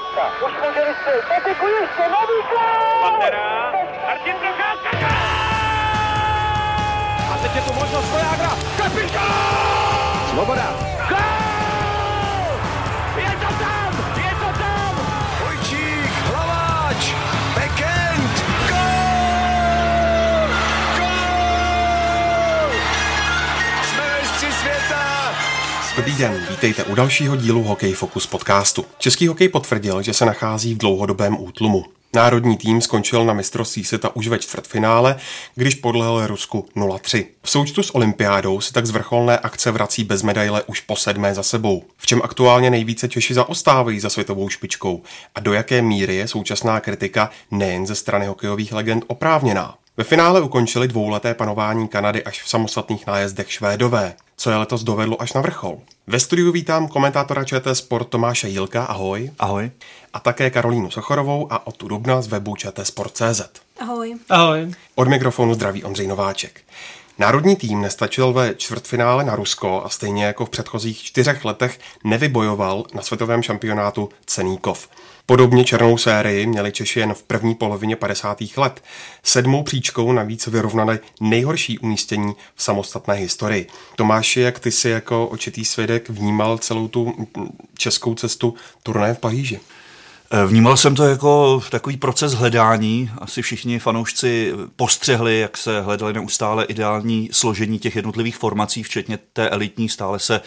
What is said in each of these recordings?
Ruska. Už může vystřelit. Peteku ještě, nový gol! Pantera, Martin Procházka, A teď je tu možnost. Kapitán! Svoboda, den, vítejte u dalšího dílu Hokej Focus podcastu. Český hokej potvrdil, že se nachází v dlouhodobém útlumu. Národní tým skončil na mistrovství světa už ve čtvrtfinále, když podlehl Rusku 0-3. V součtu s olympiádou se tak z vrcholné akce vrací bez medaile už po sedmé za sebou. V čem aktuálně nejvíce Češi zaostávají za světovou špičkou a do jaké míry je současná kritika nejen ze strany hokejových legend oprávněná. Ve finále ukončili dvouleté panování Kanady až v samostatných nájezdech Švédové, co je letos dovedlo až na vrchol. Ve studiu vítám komentátora ČT Sport Tomáše Jilka, ahoj. Ahoj. A také Karolínu Sochorovou a Otu Dubna z webu ČT Sport.cz. Ahoj. Ahoj. Od mikrofonu zdraví Ondřej Nováček. Národní tým nestačil ve čtvrtfinále na Rusko a stejně jako v předchozích čtyřech letech nevybojoval na světovém šampionátu Ceníkov. Podobně černou sérii měli Češi jen v první polovině 50. let. Sedmou příčkou navíc vyrovnali nejhorší umístění v samostatné historii. Tomáši, jak ty si jako očitý svědek vnímal celou tu českou cestu turné v Paříži? Vnímal jsem to jako takový proces hledání. Asi všichni fanoušci postřehli, jak se hledali neustále ideální složení těch jednotlivých formací, včetně té elitní. Stále se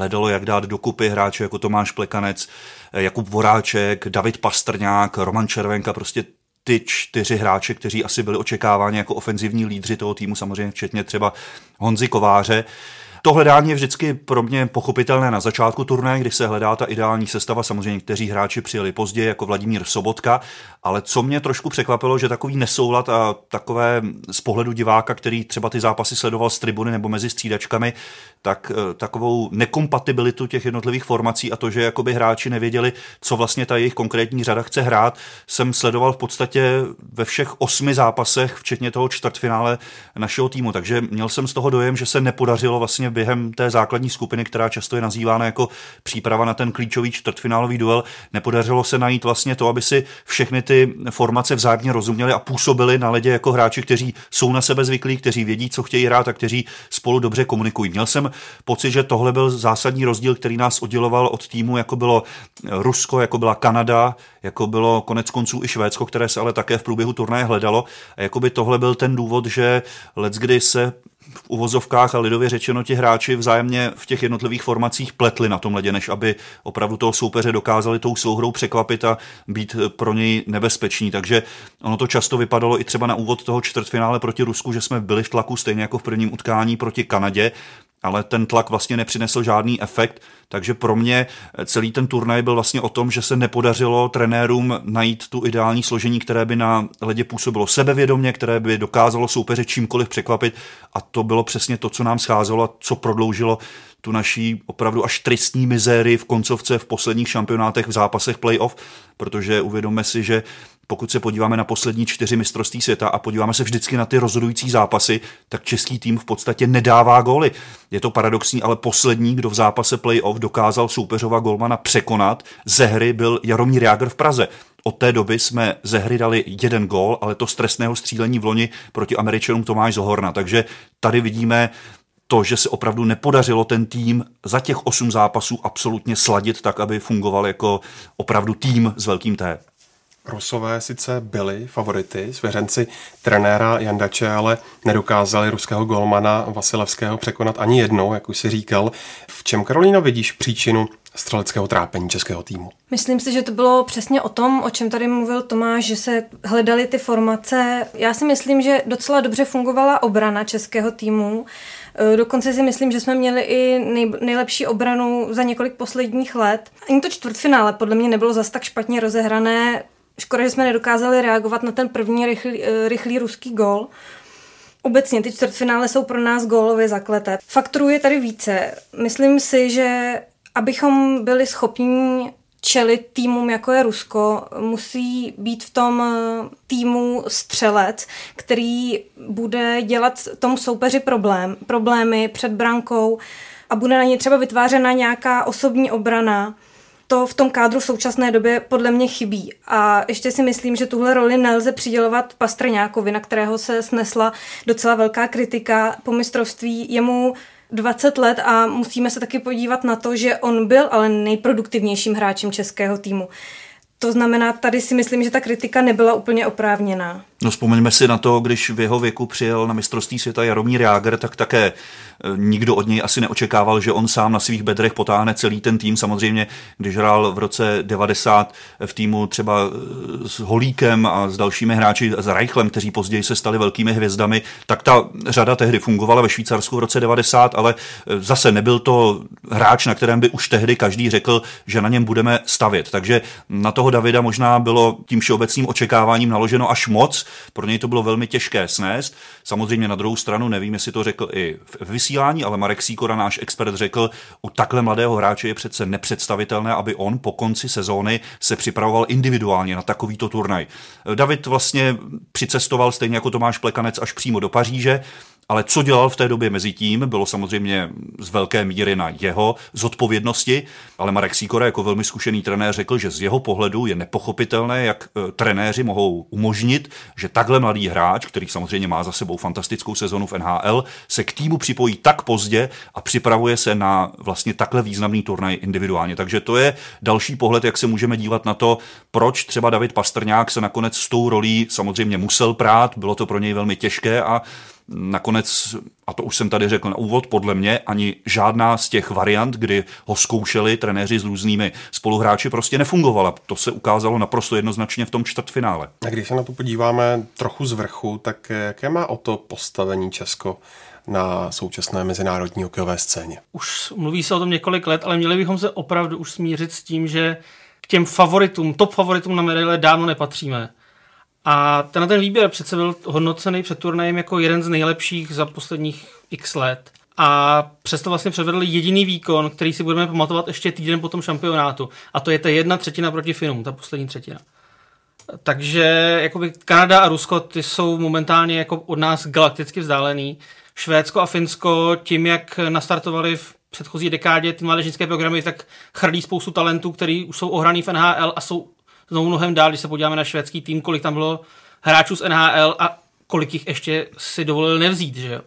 hledalo, jak dát dokupy hráče jako Tomáš Plekanec, Jakub Voráček, David Pastrňák, Roman Červenka, prostě ty čtyři hráče, kteří asi byli očekáváni jako ofenzivní lídři toho týmu, samozřejmě včetně třeba Honzy Kováře. To hledání je vždycky pro mě pochopitelné na začátku turné, kdy se hledá ta ideální sestava. Samozřejmě někteří hráči přijeli později, jako Vladimír Sobotka, ale co mě trošku překvapilo, že takový nesoulad a takové z pohledu diváka, který třeba ty zápasy sledoval z tribuny nebo mezi střídačkami, tak takovou nekompatibilitu těch jednotlivých formací a to, že jakoby hráči nevěděli, co vlastně ta jejich konkrétní řada chce hrát, jsem sledoval v podstatě ve všech osmi zápasech, včetně toho čtvrtfinále našeho týmu. Takže měl jsem z toho dojem, že se nepodařilo vlastně během té základní skupiny, která často je nazývána jako příprava na ten klíčový čtvrtfinálový duel, nepodařilo se najít vlastně to, aby si všechny ty formace vzájemně rozuměli a působili na ledě jako hráči, kteří jsou na sebe zvyklí, kteří vědí, co chtějí hrát a kteří spolu dobře komunikují. Měl jsem pocit, že tohle byl zásadní rozdíl, který nás odděloval od týmu, jako bylo Rusko, jako byla Kanada, jako bylo konec konců i Švédsko, které se ale také v průběhu turnaje hledalo. A jako by tohle byl ten důvod, že leckdy se v uvozovkách a lidově řečeno ti hráči vzájemně v těch jednotlivých formacích pletli na tom ledě, než aby opravdu toho soupeře dokázali tou souhrou překvapit a být pro něj nebezpeční. Takže ono to často vypadalo i třeba na úvod toho čtvrtfinále proti Rusku, že jsme byli v tlaku stejně jako v prvním utkání proti Kanadě, ale ten tlak vlastně nepřinesl žádný efekt, takže pro mě celý ten turnaj byl vlastně o tom, že se nepodařilo trenérům najít tu ideální složení, které by na ledě působilo sebevědomě, které by dokázalo soupeře čímkoliv překvapit. A to bylo přesně to, co nám scházelo a co prodloužilo tu naší opravdu až tristní mizérii v koncovce v posledních šampionátech v zápasech playoff, protože uvědomme si, že pokud se podíváme na poslední čtyři mistrovství světa a podíváme se vždycky na ty rozhodující zápasy, tak český tým v podstatě nedává góly. Je to paradoxní, ale poslední, kdo v zápase playoff dokázal soupeřova golmana překonat ze hry, byl Jaromír Jágr v Praze. Od té doby jsme ze hry dali jeden gól, ale to z trestného střílení v loni proti Američanům Tomáš Zohorna. Takže tady vidíme to, že se opravdu nepodařilo ten tým za těch osm zápasů absolutně sladit tak, aby fungoval jako opravdu tým s velkým T. Rusové sice byli favority, svěřenci trenéra Jandače, ale nedokázali ruského golmana Vasilevského překonat ani jednou, jak už si říkal. V čem, Karolína, vidíš příčinu střeleckého trápení českého týmu? Myslím si, že to bylo přesně o tom, o čem tady mluvil Tomáš, že se hledaly ty formace. Já si myslím, že docela dobře fungovala obrana českého týmu. Dokonce si myslím, že jsme měli i nej, nejlepší obranu za několik posledních let. Ani to čtvrtfinále podle mě nebylo zas tak špatně rozehrané. Škoda, že jsme nedokázali reagovat na ten první rychlý, rychlý ruský gol. Obecně ty čtvrtfinále jsou pro nás gólově zakleté. Faktorů je tady více. Myslím si, že abychom byli schopni čelit týmům, jako je Rusko, musí být v tom týmu střelec, který bude dělat tomu soupeři problém, problémy před brankou a bude na ně třeba vytvářena nějaká osobní obrana, to v tom kádru v současné době podle mě chybí. A ještě si myslím, že tuhle roli nelze přidělovat Pastrňákovi, na kterého se snesla docela velká kritika po mistrovství. Jemu 20 let a musíme se taky podívat na to, že on byl ale nejproduktivnějším hráčem českého týmu. To znamená, tady si myslím, že ta kritika nebyla úplně oprávněná. No vzpomeňme si na to, když v jeho věku přijel na mistrovství světa Jaromír Jágr, tak také e, nikdo od něj asi neočekával, že on sám na svých bedrech potáhne celý ten tým. Samozřejmě, když hrál v roce 90 v týmu třeba e, s Holíkem a s dalšími hráči, s Reichlem, kteří později se stali velkými hvězdami, tak ta řada tehdy fungovala ve Švýcarsku v roce 90, ale e, zase nebyl to hráč, na kterém by už tehdy každý řekl, že na něm budeme stavět. Takže na toho Davida možná bylo tím všeobecným očekáváním naloženo až moc, pro něj to bylo velmi těžké snést. Samozřejmě na druhou stranu, nevím, jestli to řekl i v vysílání, ale Marek Sýkora, náš expert, řekl, u takhle mladého hráče je přece nepředstavitelné, aby on po konci sezóny se připravoval individuálně na takovýto turnaj. David vlastně přicestoval stejně jako Tomáš Plekanec až přímo do Paříže, ale co dělal v té době mezi tím, bylo samozřejmě z velké míry na jeho zodpovědnosti, ale Marek Sýkora jako velmi zkušený trenér řekl, že z jeho pohledu je nepochopitelné, jak e, trenéři mohou umožnit, že takhle mladý hráč, který samozřejmě má za sebou fantastickou sezonu v NHL, se k týmu připojí tak pozdě a připravuje se na vlastně takhle významný turnaj individuálně. Takže to je další pohled, jak se můžeme dívat na to, proč třeba David Pastrňák se nakonec s tou rolí samozřejmě musel prát, bylo to pro něj velmi těžké a Nakonec, a to už jsem tady řekl na úvod, podle mě ani žádná z těch variant, kdy ho zkoušeli trenéři s různými spoluhráči, prostě nefungovala. To se ukázalo naprosto jednoznačně v tom čtvrtfinále. A když se na to podíváme trochu z vrchu, tak jaké má o to postavení Česko na současné mezinárodní hokejové scéně? Už mluví se o tom několik let, ale měli bychom se opravdu už smířit s tím, že k těm favoritům, top favoritům na medaile dávno nepatříme. A ten, ten výběr přece byl hodnocený před turnajem jako jeden z nejlepších za posledních x let. A přesto vlastně předvedli jediný výkon, který si budeme pamatovat ještě týden po tom šampionátu. A to je ta jedna třetina proti Finům, ta poslední třetina. Takže jakoby Kanada a Rusko ty jsou momentálně jako od nás galakticky vzdálený. Švédsko a Finsko tím, jak nastartovali v předchozí dekádě ty mládežnické programy, tak chrlí spoustu talentů, který už jsou ohraný v NHL a jsou znovu mnohem dál, když se podíváme na švédský tým, kolik tam bylo hráčů z NHL a kolik jich ještě si dovolil nevzít, že jo.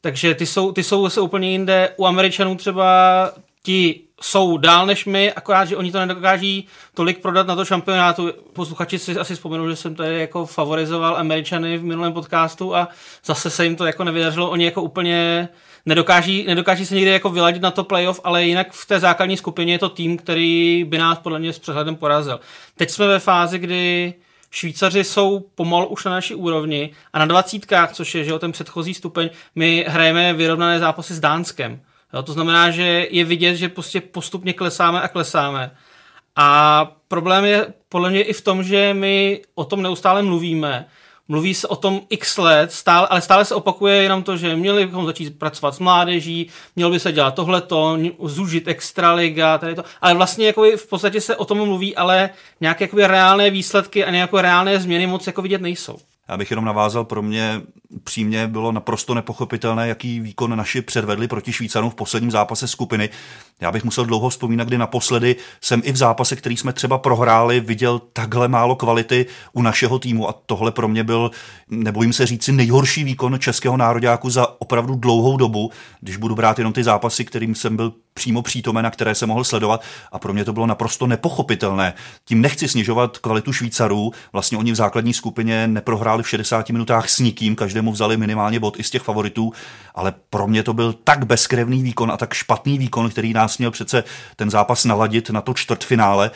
Takže ty jsou, ty jsou zase úplně jinde. U Američanů třeba ti jsou dál než my, akorát, že oni to nedokáží tolik prodat na to šampionátu. Posluchači si asi vzpomenou, že jsem tady jako favorizoval Američany v minulém podcastu a zase se jim to jako nevydařilo. Oni jako úplně nedokáží, nedokáží se někde jako vyladit na to playoff, ale jinak v té základní skupině je to tým, který by nás podle mě s přehledem porazil. Teď jsme ve fázi, kdy Švýcaři jsou pomalu už na naší úrovni a na dvacítkách, což je že jo, ten předchozí stupeň, my hrajeme vyrovnané zápasy s Dánskem. Jo, to znamená, že je vidět, že prostě postupně klesáme a klesáme. A problém je podle mě i v tom, že my o tom neustále mluvíme, Mluví se o tom x let, stále, ale stále se opakuje jenom to, že měli bychom začít pracovat s mládeží, mělo by se dělat tohleto, zúžit extraliga, tady to. Ale vlastně jako v podstatě se o tom mluví, ale nějaké jakoby reálné výsledky a nějaké reálné změny moc jako vidět nejsou. Já bych jenom navázal, pro mě přímě bylo naprosto nepochopitelné, jaký výkon naši předvedli proti Švýcarům v posledním zápase skupiny. Já bych musel dlouho vzpomínat, kdy naposledy jsem i v zápase, který jsme třeba prohráli, viděl takhle málo kvality u našeho týmu a tohle pro mě byl, nebojím se říci, nejhorší výkon českého nároďáku za opravdu dlouhou dobu, když budu brát jenom ty zápasy, kterým jsem byl přímo přítomen, a které se mohl sledovat a pro mě to bylo naprosto nepochopitelné. Tím nechci snižovat kvalitu Švýcarů, vlastně oni v základní skupině neprohráli v 60 minutách s nikým, každému vzali minimálně bod i z těch favoritů, ale pro mě to byl tak bezkrevný výkon a tak špatný výkon, který nás měl přece ten zápas naladit na to čtvrtfinále,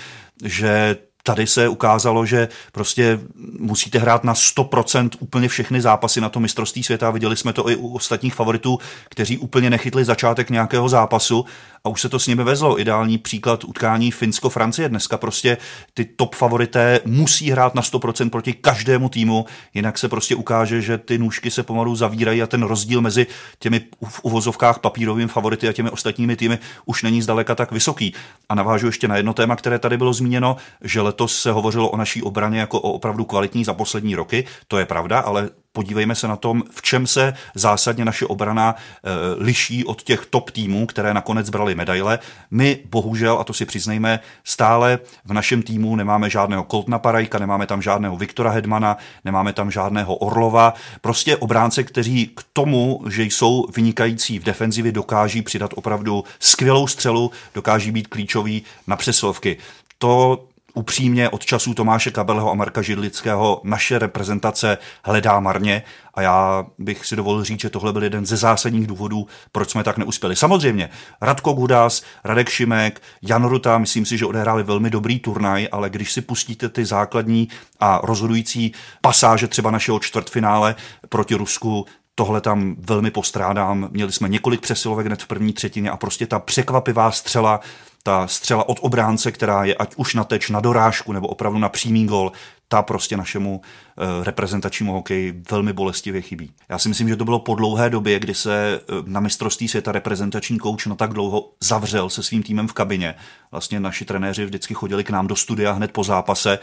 že tady se ukázalo, že prostě musíte hrát na 100% úplně všechny zápasy na to mistrovství světa. Viděli jsme to i u ostatních favoritů, kteří úplně nechytli začátek nějakého zápasu a už se to s nimi vezlo. Ideální příklad utkání Finsko-Francie. Dneska prostě ty top favorité musí hrát na 100% proti každému týmu, jinak se prostě ukáže, že ty nůžky se pomalu zavírají a ten rozdíl mezi těmi v uvozovkách papírovými favority a těmi ostatními týmy už není zdaleka tak vysoký. A navážu ještě na jedno téma, které tady bylo zmíněno, že letos se hovořilo o naší obraně jako o opravdu kvalitní za poslední roky. To je pravda, ale podívejme se na tom, v čem se zásadně naše obrana e, liší od těch top týmů, které nakonec brali medaile. My bohužel, a to si přiznejme, stále v našem týmu nemáme žádného Koltna Parajka, nemáme tam žádného Viktora Hedmana, nemáme tam žádného Orlova. Prostě obránce, kteří k tomu, že jsou vynikající v defenzivě, dokáží přidat opravdu skvělou střelu, dokáží být klíčový na přesilovky. To upřímně od času Tomáše Kabeleho a Marka Židlického naše reprezentace hledá marně a já bych si dovolil říct, že tohle byl jeden ze zásadních důvodů, proč jsme tak neuspěli. Samozřejmě Radko Gudas, Radek Šimek, Jan Ruta, myslím si, že odehráli velmi dobrý turnaj, ale když si pustíte ty základní a rozhodující pasáže třeba našeho čtvrtfinále proti Rusku, tohle tam velmi postrádám. Měli jsme několik přesilovek hned v první třetině a prostě ta překvapivá střela ta střela od obránce, která je ať už na teč, na dorážku nebo opravdu na přímý gol, ta prostě našemu uh, reprezentačnímu hokeji velmi bolestivě chybí. Já si myslím, že to bylo po dlouhé době, kdy se uh, na mistrovství světa reprezentační kouč na tak dlouho zavřel se svým týmem v kabině. Vlastně naši trenéři vždycky chodili k nám do studia hned po zápase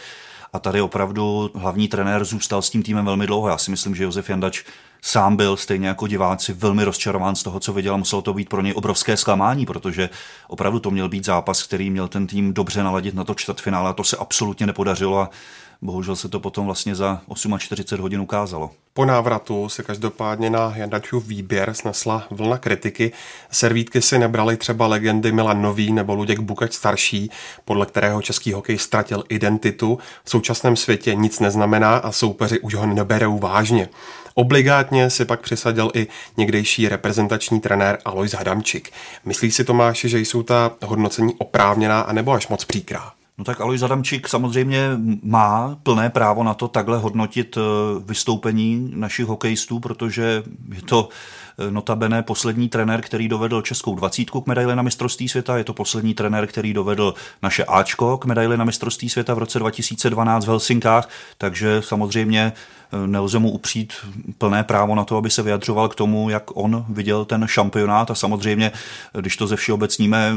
a tady opravdu hlavní trenér zůstal s tím týmem velmi dlouho. Já si myslím, že Josef Jandač sám byl stejně jako diváci velmi rozčarován z toho, co viděl muselo to být pro něj obrovské zklamání, protože opravdu to měl být zápas, který měl ten tým dobře naladit na to čtvrtfinále a to se absolutně nepodařilo a bohužel se to potom vlastně za 48 hodin ukázalo. Po návratu se každopádně na Jandačův výběr snesla vlna kritiky. Servítky si nebrali třeba legendy Milan Nový nebo Luděk Bukač starší, podle kterého český hokej ztratil identitu. V současném světě nic neznamená a soupeři už ho neberou vážně. Obligátně si pak přisadil i někdejší reprezentační trenér Alois Hadamčik. Myslí si Tomáši, že jsou ta hodnocení oprávněná anebo až moc příkrá? No tak Alois Adamčík samozřejmě má plné právo na to takhle hodnotit eh, vystoupení našich hokejistů, protože je to notabene poslední trenér, který dovedl českou dvacítku k medaili na mistrovství světa, je to poslední trenér, který dovedl naše Ačko k medaili na mistrovství světa v roce 2012 v Helsinkách, takže samozřejmě nelze mu upřít plné právo na to, aby se vyjadřoval k tomu, jak on viděl ten šampionát. A samozřejmě, když to ze všeobecníme,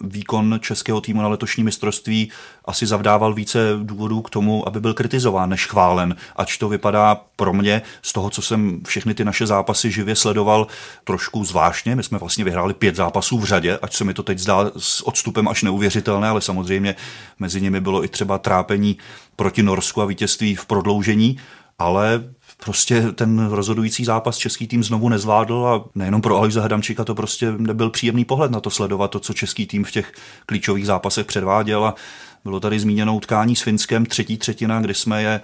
výkon českého týmu na letošní mistrovství asi zavdával více důvodů k tomu, aby byl kritizován než chválen, ač to vypadá pro mě z toho, co jsem všechny ty naše zápasy živě sledoval trošku zvláštně. My jsme vlastně vyhráli pět zápasů v řadě, ať se mi to teď zdá s odstupem až neuvěřitelné, ale samozřejmě mezi nimi bylo i třeba trápení proti Norsku a vítězství v prodloužení ale prostě ten rozhodující zápas český tým znovu nezvládl a nejenom pro Alojza Hadamčíka to prostě nebyl příjemný pohled na to sledovat, to, co český tým v těch klíčových zápasech předváděl a bylo tady zmíněno utkání s Finskem, třetí třetina, kdy jsme je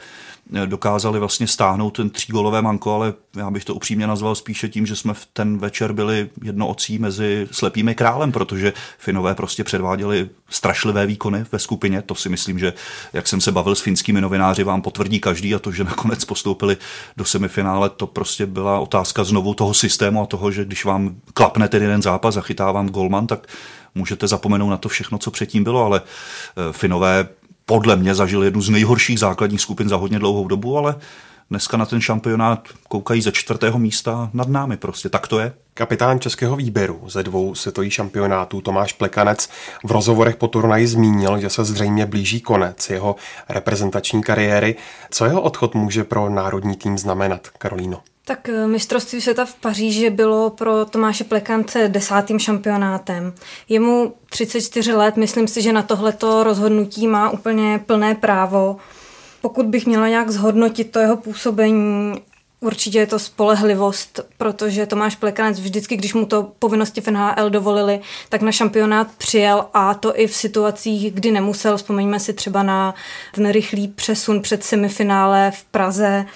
dokázali vlastně stáhnout ten třígolové manko, ale já bych to upřímně nazval spíše tím, že jsme v ten večer byli jedno ocí mezi slepými králem, protože Finové prostě předváděli strašlivé výkony ve skupině. To si myslím, že jak jsem se bavil s finskými novináři, vám potvrdí každý a to, že nakonec postoupili do semifinále, to prostě byla otázka znovu toho systému a toho, že když vám klapne ten jeden zápas a chytá vám golman, tak můžete zapomenout na to všechno, co předtím bylo, ale eh, Finové podle mě zažil jednu z nejhorších základních skupin za hodně dlouhou dobu, ale dneska na ten šampionát koukají ze čtvrtého místa nad námi prostě, tak to je. Kapitán českého výběru ze dvou světových šampionátů Tomáš Plekanec v rozhovorech po turnaji zmínil, že se zřejmě blíží konec jeho reprezentační kariéry. Co jeho odchod může pro národní tým znamenat, Karolíno? Tak eh, mistrovství světa v Paříži bylo pro Tomáše Plekance desátým šampionátem. Je mu 34 let, myslím si, že na tohleto rozhodnutí má úplně plné právo. Pokud bych měla nějak zhodnotit to jeho působení, určitě je to spolehlivost, protože Tomáš Plekanec vždycky, když mu to povinnosti v NHL dovolili, tak na šampionát přijel a to i v situacích, kdy nemusel. Vzpomeňme si třeba na ten rychlý přesun před semifinále v Praze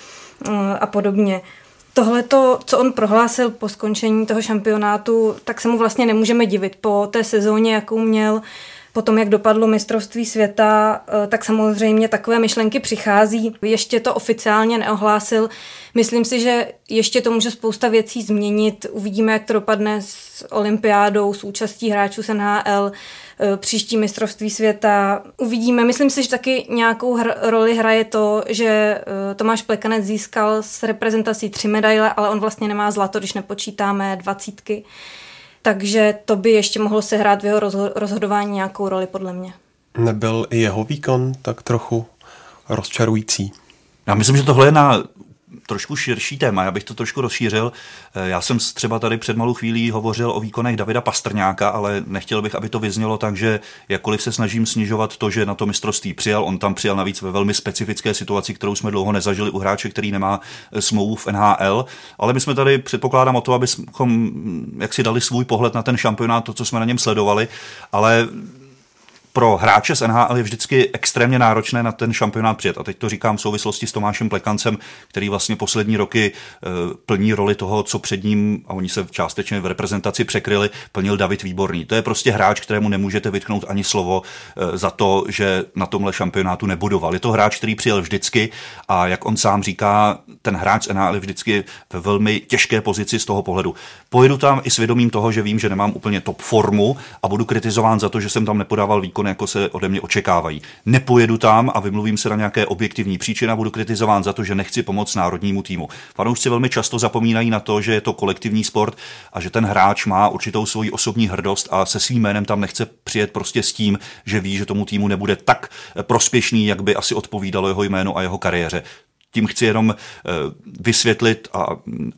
eh, a podobně tohle, co on prohlásil po skončení toho šampionátu, tak se mu vlastně nemůžeme divit. Po té sezóně, jakou měl, po tom, jak dopadlo mistrovství světa, eh, tak samozřejmě takové myšlenky přichází. Ještě to oficiálně neohlásil. Myslím si, že ještě to může spousta věcí změnit. Uvidíme, jak to dopadne s olympiádou, s účastí hráčů z NHL. Eh, příští mistrovství světa. Uvidíme. Myslím si, že taky nějakou hr- roli hraje to, že eh, Tomáš Plekanec získal s reprezentací tři medaile, ale on vlastně nemá zlato, když nepočítáme dvacítky. Takže to by ještě mohlo sehrát v jeho rozho- rozhodování nějakou roli, podle mě. Nebyl i jeho výkon tak trochu rozčarující? Já myslím, že tohle je na trošku širší téma, já bych to trošku rozšířil. Eh, já jsem třeba tady před malou chvílí hovořil o výkonech Davida Pastrňáka, ale nechtěl bych, aby to vyznělo tak, že jakkoliv se snažím snižovat to, že na to mistrovství přijel, on tam přijel navíc ve velmi specifické situaci, kterou jsme dlouho nezažili u hráče, který nemá eh, smlouvu v NHL, ale my jsme tady předpokládám o to, abychom hm, jak si dali svůj pohled na ten šampionát, to, co jsme na něm sledovali, ale pro hráče z NHL je vždycky extrémně náročné na ten šampionát přijet. A teď to říkám v souvislosti s Tomášem Plekancem, který vlastně poslední roky e, plní roli toho, co před ním, a oni se částečně v reprezentaci překryli, plnil David Výborný. To je prostě hráč, kterému nemůžete vytknout ani slovo e, za to, že na tomhle šampionátu nebudoval. Je to hráč, který přijel vždycky a jak on sám říká, ten hráč z NHL je vždycky ve velmi těžké pozici z toho pohledu. Pojedu tam i svědomím toho, že vím, že nemám úplně top formu a budu kritizován za to, že jsem tam nepodával výkon výkony, jako se ode mě očekávají. Nepojedu tam a vymluvím se na nějaké objektivní příčiny a budu kritizován za to, že nechci pomoct národnímu týmu. Fanoušci velmi často zapomínají na to, že je to kolektivní sport a že ten hráč má určitou svoji osobní hrdost a se svým jménem tam nechce přijet prostě s tím, že ví, že tomu týmu nebude tak prospěšný, jak by asi odpovídalo jeho jménu a jeho kariéře tím chci jenom eh, vysvětlit, a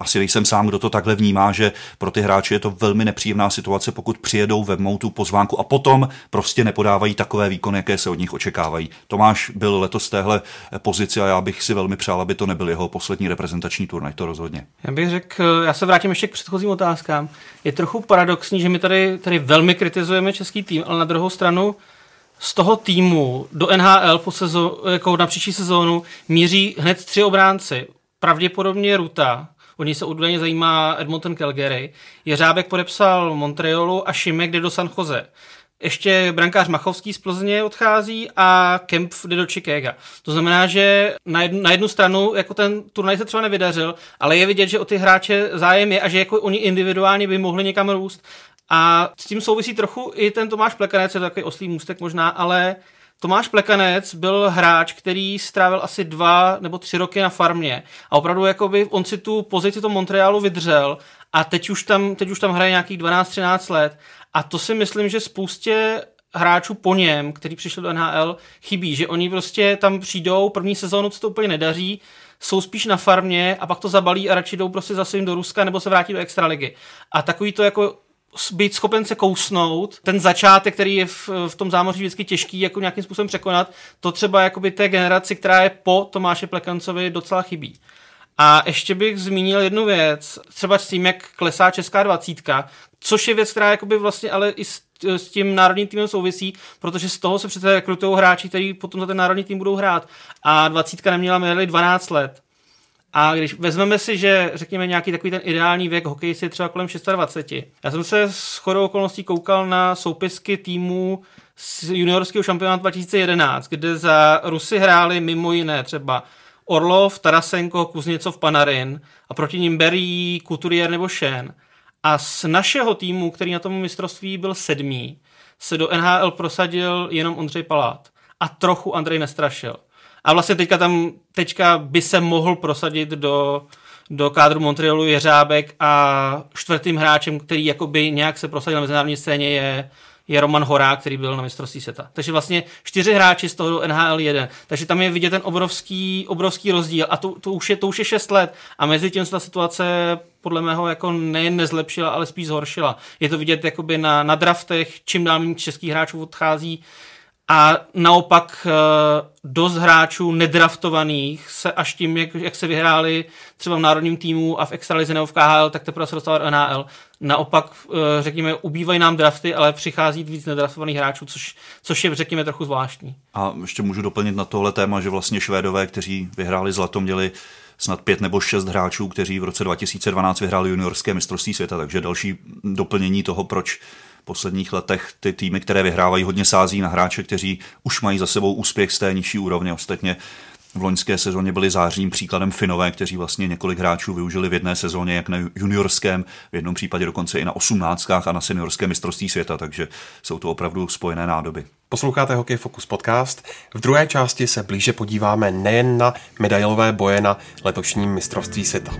asi nejsem sám, kdo to takhle vnímá, že pro ty hráče je to velmi nepříjemná situace, pokud přijedou, vemou tu pozvánku a potom prostě nepodávají takové výkony, jaké se od nich očekávají. Tomáš byl letos v téhle pozici a já bych si velmi přál, aby to nebyl jeho poslední reprezentační turnaj, to rozhodně. Já bych řekl, já se vrátím ještě k předchozím otázkám. Je trochu paradoxní, že my tady, tady velmi kritizujeme český tým, ale na druhou stranu z toho týmu do NHL po sezó, jako na příští sezónu míří hned tři obránci. Pravděpodobně Ruta, o něj se údajně zajímá Edmonton Calgary. Jeřábek podepsal Montrealu a Šimek jde do San Jose. Ještě brankář Machovský z Plzně odchází a Kemp jde do Chicago. To znamená, že na jednu, na jednu stranu jako ten turnaj se třeba nevydařil, ale je vidět, že o ty hráče zájem je a že jako oni individuálně by mohli někam růst. A s tím souvisí trochu i ten Tomáš Plekanec, je to takový oslý můstek možná, ale Tomáš Plekanec byl hráč, který strávil asi dva nebo tři roky na farmě a opravdu jakoby on si tu pozici toho Montrealu vydřel a teď už tam, teď už tam hraje nějakých 12-13 let a to si myslím, že spoustě hráčů po něm, který přišel do NHL, chybí, že oni prostě tam přijdou, první sezónu se to úplně nedaří, jsou spíš na farmě a pak to zabalí a radši jdou prostě zase do Ruska nebo se vrátí do extraligy. A takový to jako být schopen se kousnout, ten začátek, který je v, v tom zámoří vždycky těžký, jako nějakým způsobem překonat, to třeba jakoby té generaci, která je po Tomáše Plekancovi, docela chybí. A ještě bych zmínil jednu věc, třeba s tím, jak klesá česká dvacítka, což je věc, která jakoby vlastně ale i s, s tím národním týmem souvisí, protože z toho se přece rekrutují hráči, kteří potom za ten národní tým budou hrát. A dvacítka neměla medaili 12 let. A když vezmeme si, že řekněme nějaký takový ten ideální věk hokejisty je třeba kolem 26. Já jsem se s chodou okolností koukal na soupisky týmů z juniorského šampionátu 2011, kde za Rusy hráli mimo jiné třeba Orlov, Tarasenko, Kuzněcov, Panarin a proti ním Berry, Couturier nebo Shen. A z našeho týmu, který na tom mistrovství byl sedmý, se do NHL prosadil jenom Ondřej Palát a trochu Andrej Nestrašil. A vlastně teďka tam, teďka by se mohl prosadit do, do kádru Montrealu Jeřábek a čtvrtým hráčem, který jakoby nějak se prosadil na mezinárodní scéně je, je Roman Horák, který byl na mistrovství světa. Takže vlastně čtyři hráči z toho NHL 1. Takže tam je vidět ten obrovský, obrovský rozdíl a to, to, už je, to už je šest let a mezi tím se ta situace podle mého jako nejen nezlepšila, ale spíš zhoršila. Je to vidět jakoby na, na draftech, čím dál méně českých hráčů odchází a naopak eh, dost hráčů nedraftovaných se až tím, jak, jak se vyhráli třeba v národním týmu a v extralize nebo v KHL, tak teprve se dostávat NHL. Naopak, eh, řekněme, ubývají nám drafty, ale přichází víc nedraftovaných hráčů, což, což je, řekněme, trochu zvláštní. A ještě můžu doplnit na tohle téma, že vlastně Švédové, kteří vyhráli zlato, měli snad pět nebo šest hráčů, kteří v roce 2012 vyhráli juniorské mistrovství světa, takže další doplnění toho, proč posledních letech ty týmy, které vyhrávají, hodně sází na hráče, kteří už mají za sebou úspěch z té nižší úrovně. Ostatně v loňské sezóně byli zářným příkladem Finové, kteří vlastně několik hráčů využili v jedné sezóně, jak na juniorském, v jednom případě dokonce i na osmnáctkách a na seniorském mistrovství světa, takže jsou to opravdu spojené nádoby. Posloucháte Hokej Focus podcast. V druhé části se blíže podíváme nejen na medailové boje na letošním mistrovství světa.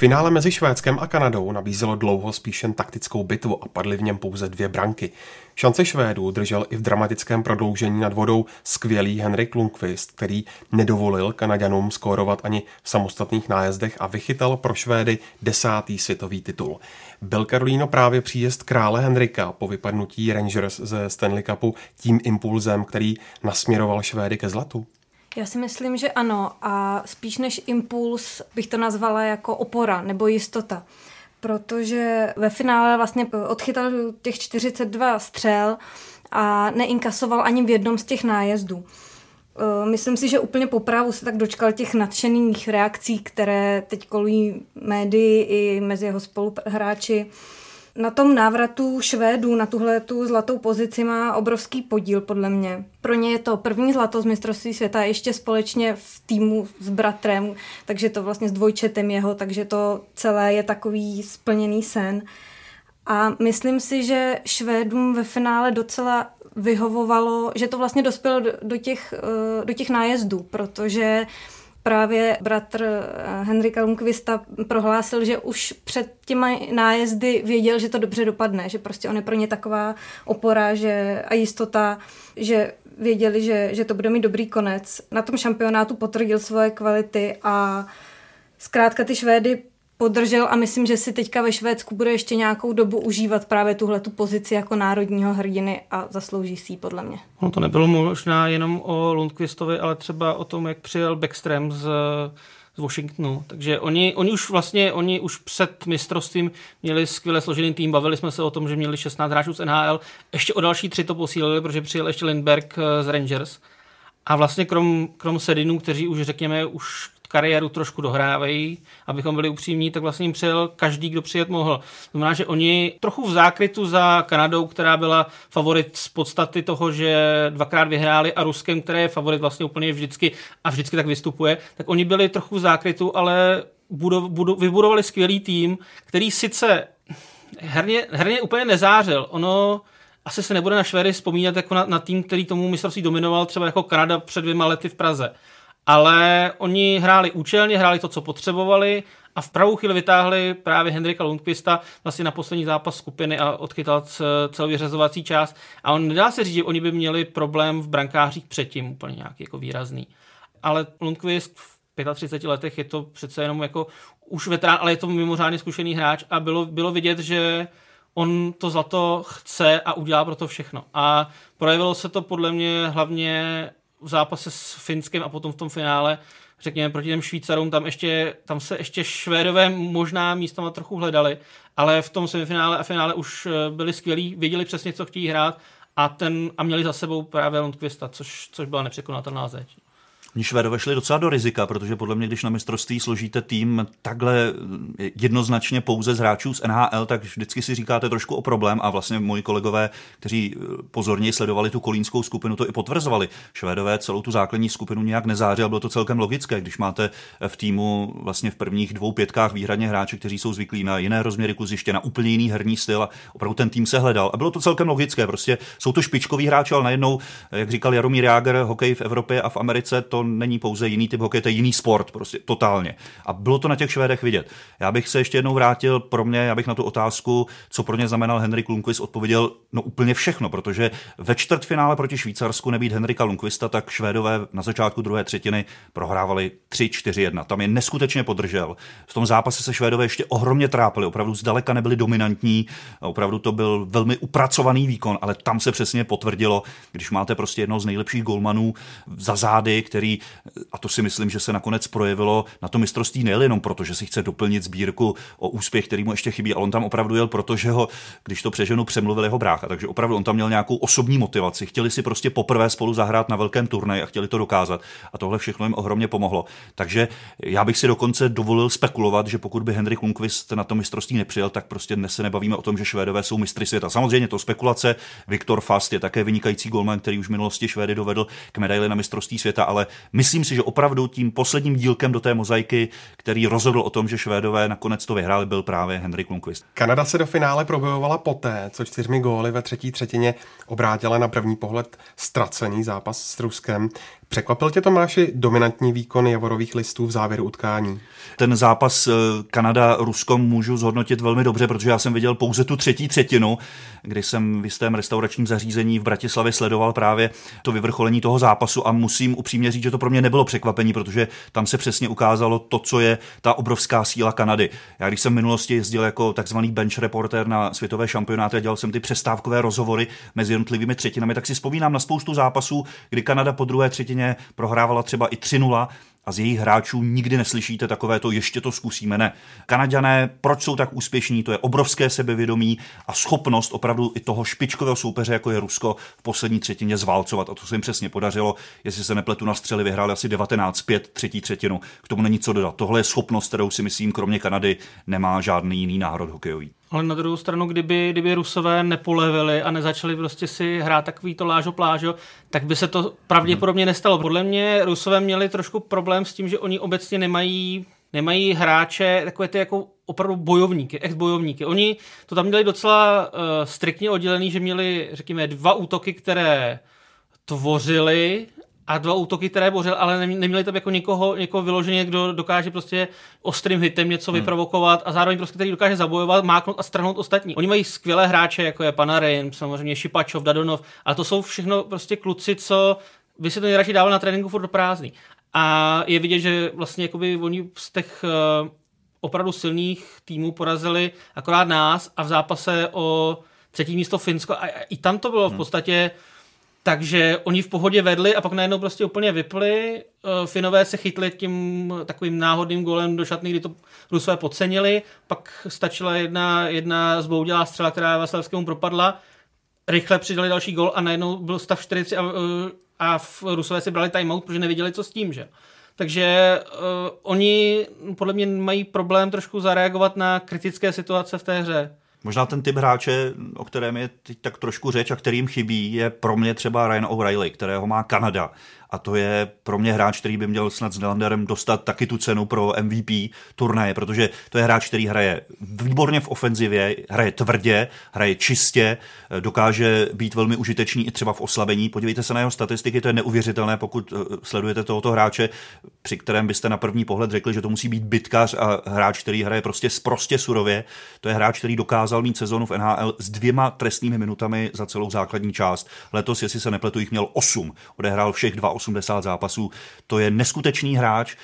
Finále mezi Švédskem a Kanadou nabízelo dlouho spíš jen taktickou bitvu a padly v něm pouze dvě branky. Šance Švédů držel i v dramatickém prodloužení nad vodou skvělý Henrik Lundqvist, který nedovolil Kanaďanům skórovat ani v samostatných nájezdech a vychytal pro Švédy desátý světový titul. Byl Karolíno právě příjezd krále Henrika po vypadnutí Rangers ze Stanley Cupu tím impulzem, který nasměroval Švédy ke zlatu? Já si myslím, že ano a spíš než impuls bych to nazvala jako opora nebo jistota. Protože ve finále vlastně odchytal těch 42 střel a neinkasoval ani v jednom z těch nájezdů. E, myslím si, že úplně popravu se tak dočkal těch nadšených reakcí, které teď kolují médii i mezi jeho spoluhráči na tom návratu Švédů na tuhle tu zlatou pozici má obrovský podíl podle mě. Pro ně je to první zlato z mistrovství světa ještě společně v týmu s bratrem, takže to vlastně s dvojčetem jeho, takže to celé je takový splněný sen. A myslím si, že Švédům ve finále docela vyhovovalo, že to vlastně dospělo do těch, eh, do těch nájezdů, protože právě bratr eh, Henrika Lundqvista prohlásil, že už před těmi nájezdy věděl, že to dobře dopadne, že prostě on je pro ně taková opora že, a jistota, že věděli, že, že to bude mít dobrý konec. Na tom šampionátu potvrdil svoje kvality a zkrátka ty Švédy podržel a myslím, že si teďka ve Švédsku bude ještě nějakou dobu užívat právě tuhle tu pozici jako národního hrdiny a zaslouží si ji podle mě. No to nebylo možná jenom o Lundqvistovi, ale třeba o tom, jak přijel Backstream z, z Washingtonu. Takže oni, oni už vlastně, oni už před mistrovstvím měli skvěle složený tým, bavili jsme se o tom, že měli 16 hráčů z NHL, ještě o další tři to posílili, protože přijel ještě Lindberg eh, z Rangers. A vlastně krom, krom Sedinů, kteří už řekněme, už kariéru trošku dohrávají, abychom byli upřímní, tak vlastně jim přijel každý, kdo přijet mohl. Znamená, že oni trochu v zákrytu za Kanadou, která byla favorit z podstaty toho, že dvakrát vyhráli a Ruskem, které je favorit vlastně úplně vždycky a vždycky tak vystupuje, tak oni byli trochu v zákrytu, ale budov, budov, vybudovali skvělý tým, který sice herně, herně úplně nezářil. Ono asi se nebude na Švédy vzpomínat jako na, na tým, který tomu mistrovství dominoval, třeba jako Kanada před dvěma lety v Praze ale oni hráli účelně, hráli to, co potřebovali a v pravou chvíli vytáhli právě Hendrika Lundqvista vlastně na poslední zápas skupiny a odchytal celou vyřazovací část. A on nedá se říct, že oni by měli problém v brankářích předtím úplně nějaký jako výrazný. Ale Lundqvist v 35 letech je to přece jenom jako už veterán, ale je to mimořádně zkušený hráč a bylo, bylo vidět, že on to zlato chce a udělá pro to všechno. A projevilo se to podle mě hlavně v zápase s Finskem a potom v tom finále, řekněme, proti těm Švýcarům, tam, ještě, tam se ještě Švédové možná místama trochu hledali, ale v tom semifinále a finále už eh, byli skvělí, věděli přesně, co chtějí hrát a, ten, a měli za sebou právě Lundqvista, což, což byla nepřekonatelná zeď. Oni Švédové šli docela do rizika, protože podle mě, když na mistrovství složíte tým takhle jednoznačně pouze z hráčů z NHL, tak vždycky si říkáte trošku o problém a vlastně moji kolegové, kteří eh, pozorně sledovali tu kolínskou skupinu, to i potvrzovali. Švédové celou tu základní skupinu nějak nezářili, bylo to celkem logické, když máte v týmu vlastně v prvních dvou pětkách výhradně hráče, kteří jsou zvyklí na jiné rozměry kluziště, na úplně jiný herní styl a opravdu ten tým se hledal. A bylo to celkem logické, prostě jsou to špičkoví hráči, ale najednou, jak říkal Jaromír Jágr, hokej v Evropě a v Americe, to není pouze jiný typ hokeje, to je jiný sport, prostě totálně. A bylo to na těch Švédech vidět. Já bych se ještě jednou vrátil pro mě, já bych na tu otázku, co pro ně znamenal Henrik Lundqvist, odpověděl no úplně všechno, protože ve čtvrtfinále proti Švýcarsku nebýt Henrika Lundqvista, tak Švédové na začátku druhé třetiny prohrávali 3-4-1. Tam je neskutečně podržel. V tom zápase se Švédové ještě ohromně trápili, opravdu zdaleka nebyli dominantní, opravdu to byl velmi upracovaný výkon, ale tam se přesně potvrdilo, když máte prostě jednoho z nejlepších golmanů za zády, který a to si myslím, že se nakonec projevilo na to mistrovství nejen jenom proto, že si chce doplnit sbírku o úspěch, který mu ještě chybí, ale on tam opravdu jel, protože ho, když to přeženu, přemluvil jeho brácha. Takže opravdu on tam měl nějakou osobní motivaci. Chtěli si prostě poprvé spolu zahrát na velkém turnaji a chtěli to dokázat. A tohle všechno jim ohromně pomohlo. Takže já bych si dokonce dovolil spekulovat, že pokud by Henrik Lundqvist na to mistrovství nepřijel, tak prostě dnes se nebavíme o tom, že Švédové jsou mistry světa. Samozřejmě to spekulace. Viktor Fast je také vynikající golman, který už v minulosti Švédy dovedl k medaili na mistrovství světa, ale myslím si, že opravdu tím posledním dílkem do té mozaiky, který rozhodl o tom, že Švédové nakonec to vyhráli, byl právě Henrik Lundqvist. Kanada se do finále probojovala poté, co čtyřmi góly ve třetí třetině obrátila na první pohled ztracený zápas s Ruskem. Překvapil tě Tomáši dominantní výkon Javorových listů v závěru utkání? Ten zápas eh, Kanada-Rusko můžu zhodnotit velmi dobře, protože já jsem viděl pouze tu třetí třetinu, kdy jsem v jistém restauračním zařízení v Bratislavě sledoval právě to vyvrcholení toho zápasu a musím upřímně říct, že to pro mě nebylo překvapení, protože tam se přesně ukázalo to, co je ta obrovská síla Kanady. Já když jsem v minulosti jezdil jako takzvaný bench reporter na světové šampionáty a dělal jsem ty přestávkové rozhovory mezi jednotlivými třetinami, tak si vzpomínám na spoustu zápasů, kdy Kanada po druhé třetině prohrávala třeba i 3-0 a z jejich hráčů nikdy neslyšíte takové to ještě to zkusíme. Ne. Kanaďané, proč jsou tak úspěšní, to je obrovské sebevědomí a schopnost opravdu i toho špičkového soupeře, jako je Rusko, v poslední třetině zválcovat. A to se jim přesně podařilo. Jestli se nepletu na střely, vyhráli asi 19-5 třetí třetinu. K tomu není co dodat. Tohle je schopnost, kterou si myslím, kromě Kanady nemá žádný jiný národ hokejový. Ale na druhou stranu, kdyby, kdyby Rusové nepolevili a nezačali prostě si hrát takový to lážo plážo, tak by se to pravděpodobně nestalo. Podle mě Rusové měli trošku problém s tím, že oni obecně nemají nemají hráče, takové ty jako opravdu bojovníky, ex-bojovníky. Oni to tam měli docela uh, striktně oddělený, že měli, řekněme, dva útoky, které tvořili a dva útoky, které bořil, ale neměli tam jako někoho, někoho vyloženě, kdo dokáže prostě ostrým hitem něco hmm. vyprovokovat a zároveň prostě, který dokáže zabojovat, máknout a strhnout ostatní. Oni mají skvělé hráče, jako je Panarin, samozřejmě Šipačov, Dadonov, a to jsou všechno prostě kluci, co by si to nejradši dával na tréninku furt do prázdný. A je vidět, že vlastně jakoby oni z těch uh, opravdu silných týmů porazili akorát nás a v zápase o třetí místo Finsko a i tam to bylo v hmm. podstatě hmm takže oni v pohodě vedli a pak najednou prostě úplně vypli. Eh, Finové se chytli tím takovým náhodným golem do šatny, kdy to Rusové podcenili. Pak stačila jedna, jedna zboudělá střela, která Vasilevskému propadla. Rychle přidali další gol a najednou byl stav 40 a, eh, a v Rusové si brali timeout, protože nevěděli, co s tím, že? Takže uh, oni podle mě mají problém trošku zareagovat na kritické situace v té hře. Možná ten typ hráče, o kterém je teď tak trošku řeč a kterým chybí, je pro mě třeba Ryan O'Reilly, kterého má Kanada a to je pro mě hráč, který by měl snad s Nylanderem dostat taky tu cenu pro MVP turnaje, protože to je hráč, který hraje výborně v ofenzivě, hraje tvrdě, hraje čistě, dokáže být velmi užitečný i třeba v oslabení. Podívejte se na jeho statistiky, to je neuvěřitelné, pokud eh, sledujete tohoto hráče, při kterém byste na první pohled řekli, že to musí být bitkař a hráč, který hraje prostě prostě surově. To je hráč, který dokázal mít sezonu v NHL s dvěma trestnými minutami za celou základní část. Letos, jestli se nepletu, jich měl 8. Odehrál všech 80 zápasů. To je neskutečný hráč,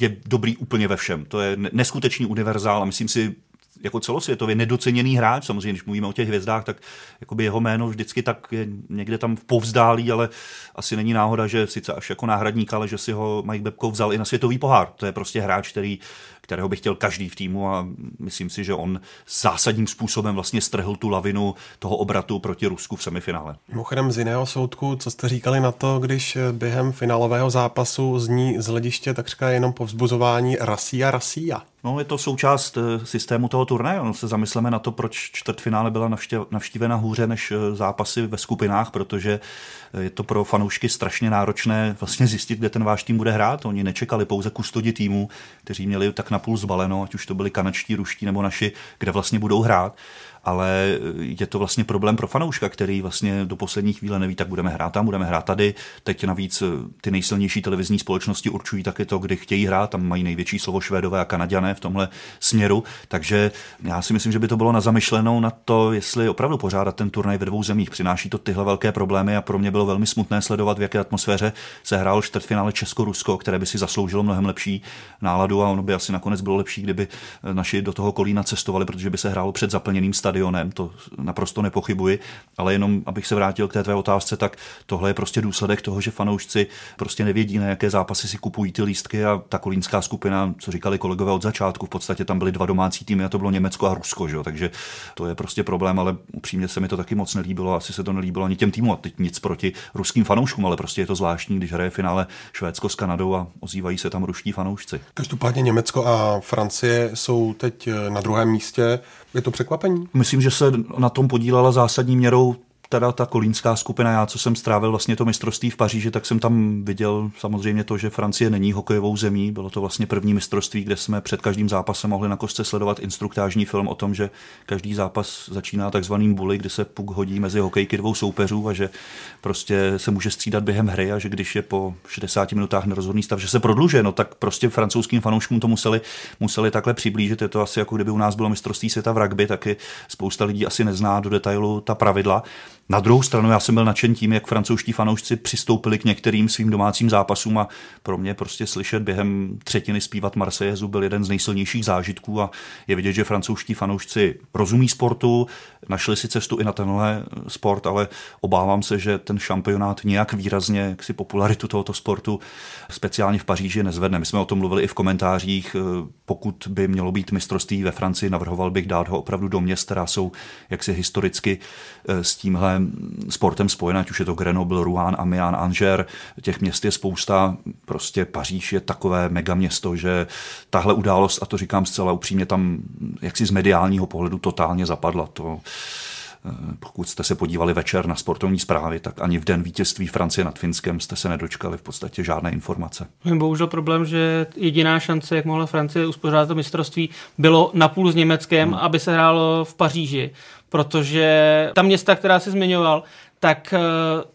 je dobrý úplně ve všem. To je neskutečný univerzál a myslím si, jako celosvětově nedoceněný hráč. Samozřejmě, když mluvíme o těch hvězdách, tak jakoby jeho jméno vždycky tak je někde tam v povzdálí, ale asi není náhoda, že sice až jako náhradník, ale že si ho Mike Bebko vzal i na světový pohár. To je prostě hráč, který kterého by chtěl každý v týmu a myslím si, že on zásadním způsobem vlastně strhl tu lavinu toho obratu proti Rusku v semifinále. Mimochodem z jiného soudku, co jste říkali na to, když během finálového zápasu zní z hlediště takřka jenom povzbuzování Rasia, Rasia. No, je to součást eh, systému toho turnaje. No, se zamysleme na to, proč čtvrtfinále byla navštívena hůře než eh, zápasy ve skupinách, protože je to pro fanoušky strašně náročné vlastně zjistit, kde ten váš tým bude hrát. Oni nečekali pouze kustodi týmu, kteří měli tak napůl zbaleno, ať už to byli kanadští, ruští nebo naši, kde vlastně budou hrát ale je to vlastně problém pro fanouška, který vlastně do poslední chvíle neví, tak budeme hrát tam, budeme hrát tady. Teď navíc ty nejsilnější televizní společnosti určují taky to, kdy chtějí hrát, tam mají největší slovo Švédové a Kanaděné v tomhle směru, takže já si myslím, že by to bylo na zamyšlenou na to, jestli opravdu pořádat ten turnaj ve dvou zemích. Přináší to tyhle velké problémy a pro mě bylo velmi smutné sledovat, v jaké atmosféře se hrál čtvrtfinále Česko-Rusko, které by si zasloužilo mnohem lepší náladu a ono by asi nakonec bylo lepší, kdyby naši do toho kolína cestovali, protože by se hrálo před zaplněným stadionem stadionem, to naprosto nepochybuji, ale jenom abych se vrátil k té tvé otázce, tak tohle je prostě důsledek toho, že fanoušci prostě nevědí, na jaké zápasy si kupují ty lístky a ta kolínská skupina, co říkali kolegové od začátku, v podstatě tam byly dva domácí týmy a to bylo Německo a Rusko, že? takže to je prostě problém, ale upřímně se mi to taky moc nelíbilo, asi se to nelíbilo ani těm týmům a teď nic proti ruským fanouškům, ale prostě je to zvláštní, když hraje finále Švédsko s Kanadou a ozývají se tam ruští fanoušci. Každopádně Německo a Francie jsou teď na druhém místě. Je to překvapení? Myslím, že se na tom podílela zásadní měrou teda ta kolínská skupina, já co jsem strávil vlastně to mistrovství v Paříži, tak jsem tam viděl samozřejmě to, že Francie není hokejovou zemí. Bylo to vlastně první mistrovství, kde jsme před každým zápasem mohli na kostce sledovat instruktážní film o tom, že každý zápas začíná takzvaným bully, kde se puk hodí mezi hokejky dvou soupeřů a že prostě se může střídat během hry a že když je po 60 minutách nerozhodný stav, že se prodlužuje, no tak prostě francouzským fanouškům to museli, museli takhle přiblížit. Je to asi jako kdyby u nás bylo mistrovství světa v rugby, taky spousta lidí asi nezná do detailu ta pravidla. Na druhou stranu já jsem byl nadšen tím, jak francouzští fanoušci přistoupili k některým svým domácím zápasům a pro mě prostě slyšet během třetiny zpívat Marseillaise byl jeden z nejsilnějších zážitků a je vidět, že francouzští fanoušci rozumí sportu, našli si cestu i na tenhle sport, ale obávám se, že ten šampionát nějak výrazně jak si popularitu tohoto sportu speciálně v Paříži nezvedne. My jsme o tom mluvili i v komentářích. Pokud by mělo být mistrovství ve Francii, navrhoval bych dát ho opravdu do měst, která jsou jaksi historicky eh, s tímhle sportem spojené, ať už je to Grenoble, Rouen, Amiens, Angers, těch měst je spousta, prostě Paříž je takové megaměsto, že tahle událost, a to říkám zcela upřímně, tam jaksi z mediálního pohledu totálně zapadla. To, eh, pokud jste se podívali večer na sportovní zprávy, tak ani v den vítězství Francie nad Finskem jste se nedočkali v podstatě žádné informace. Bohužel problém, že jediná šance, jak mohla Francie uspořádat to mistrovství, bylo napůl s Německem, hmm. aby se hrálo v Paříži protože ta města, která se zmiňoval, tak eh,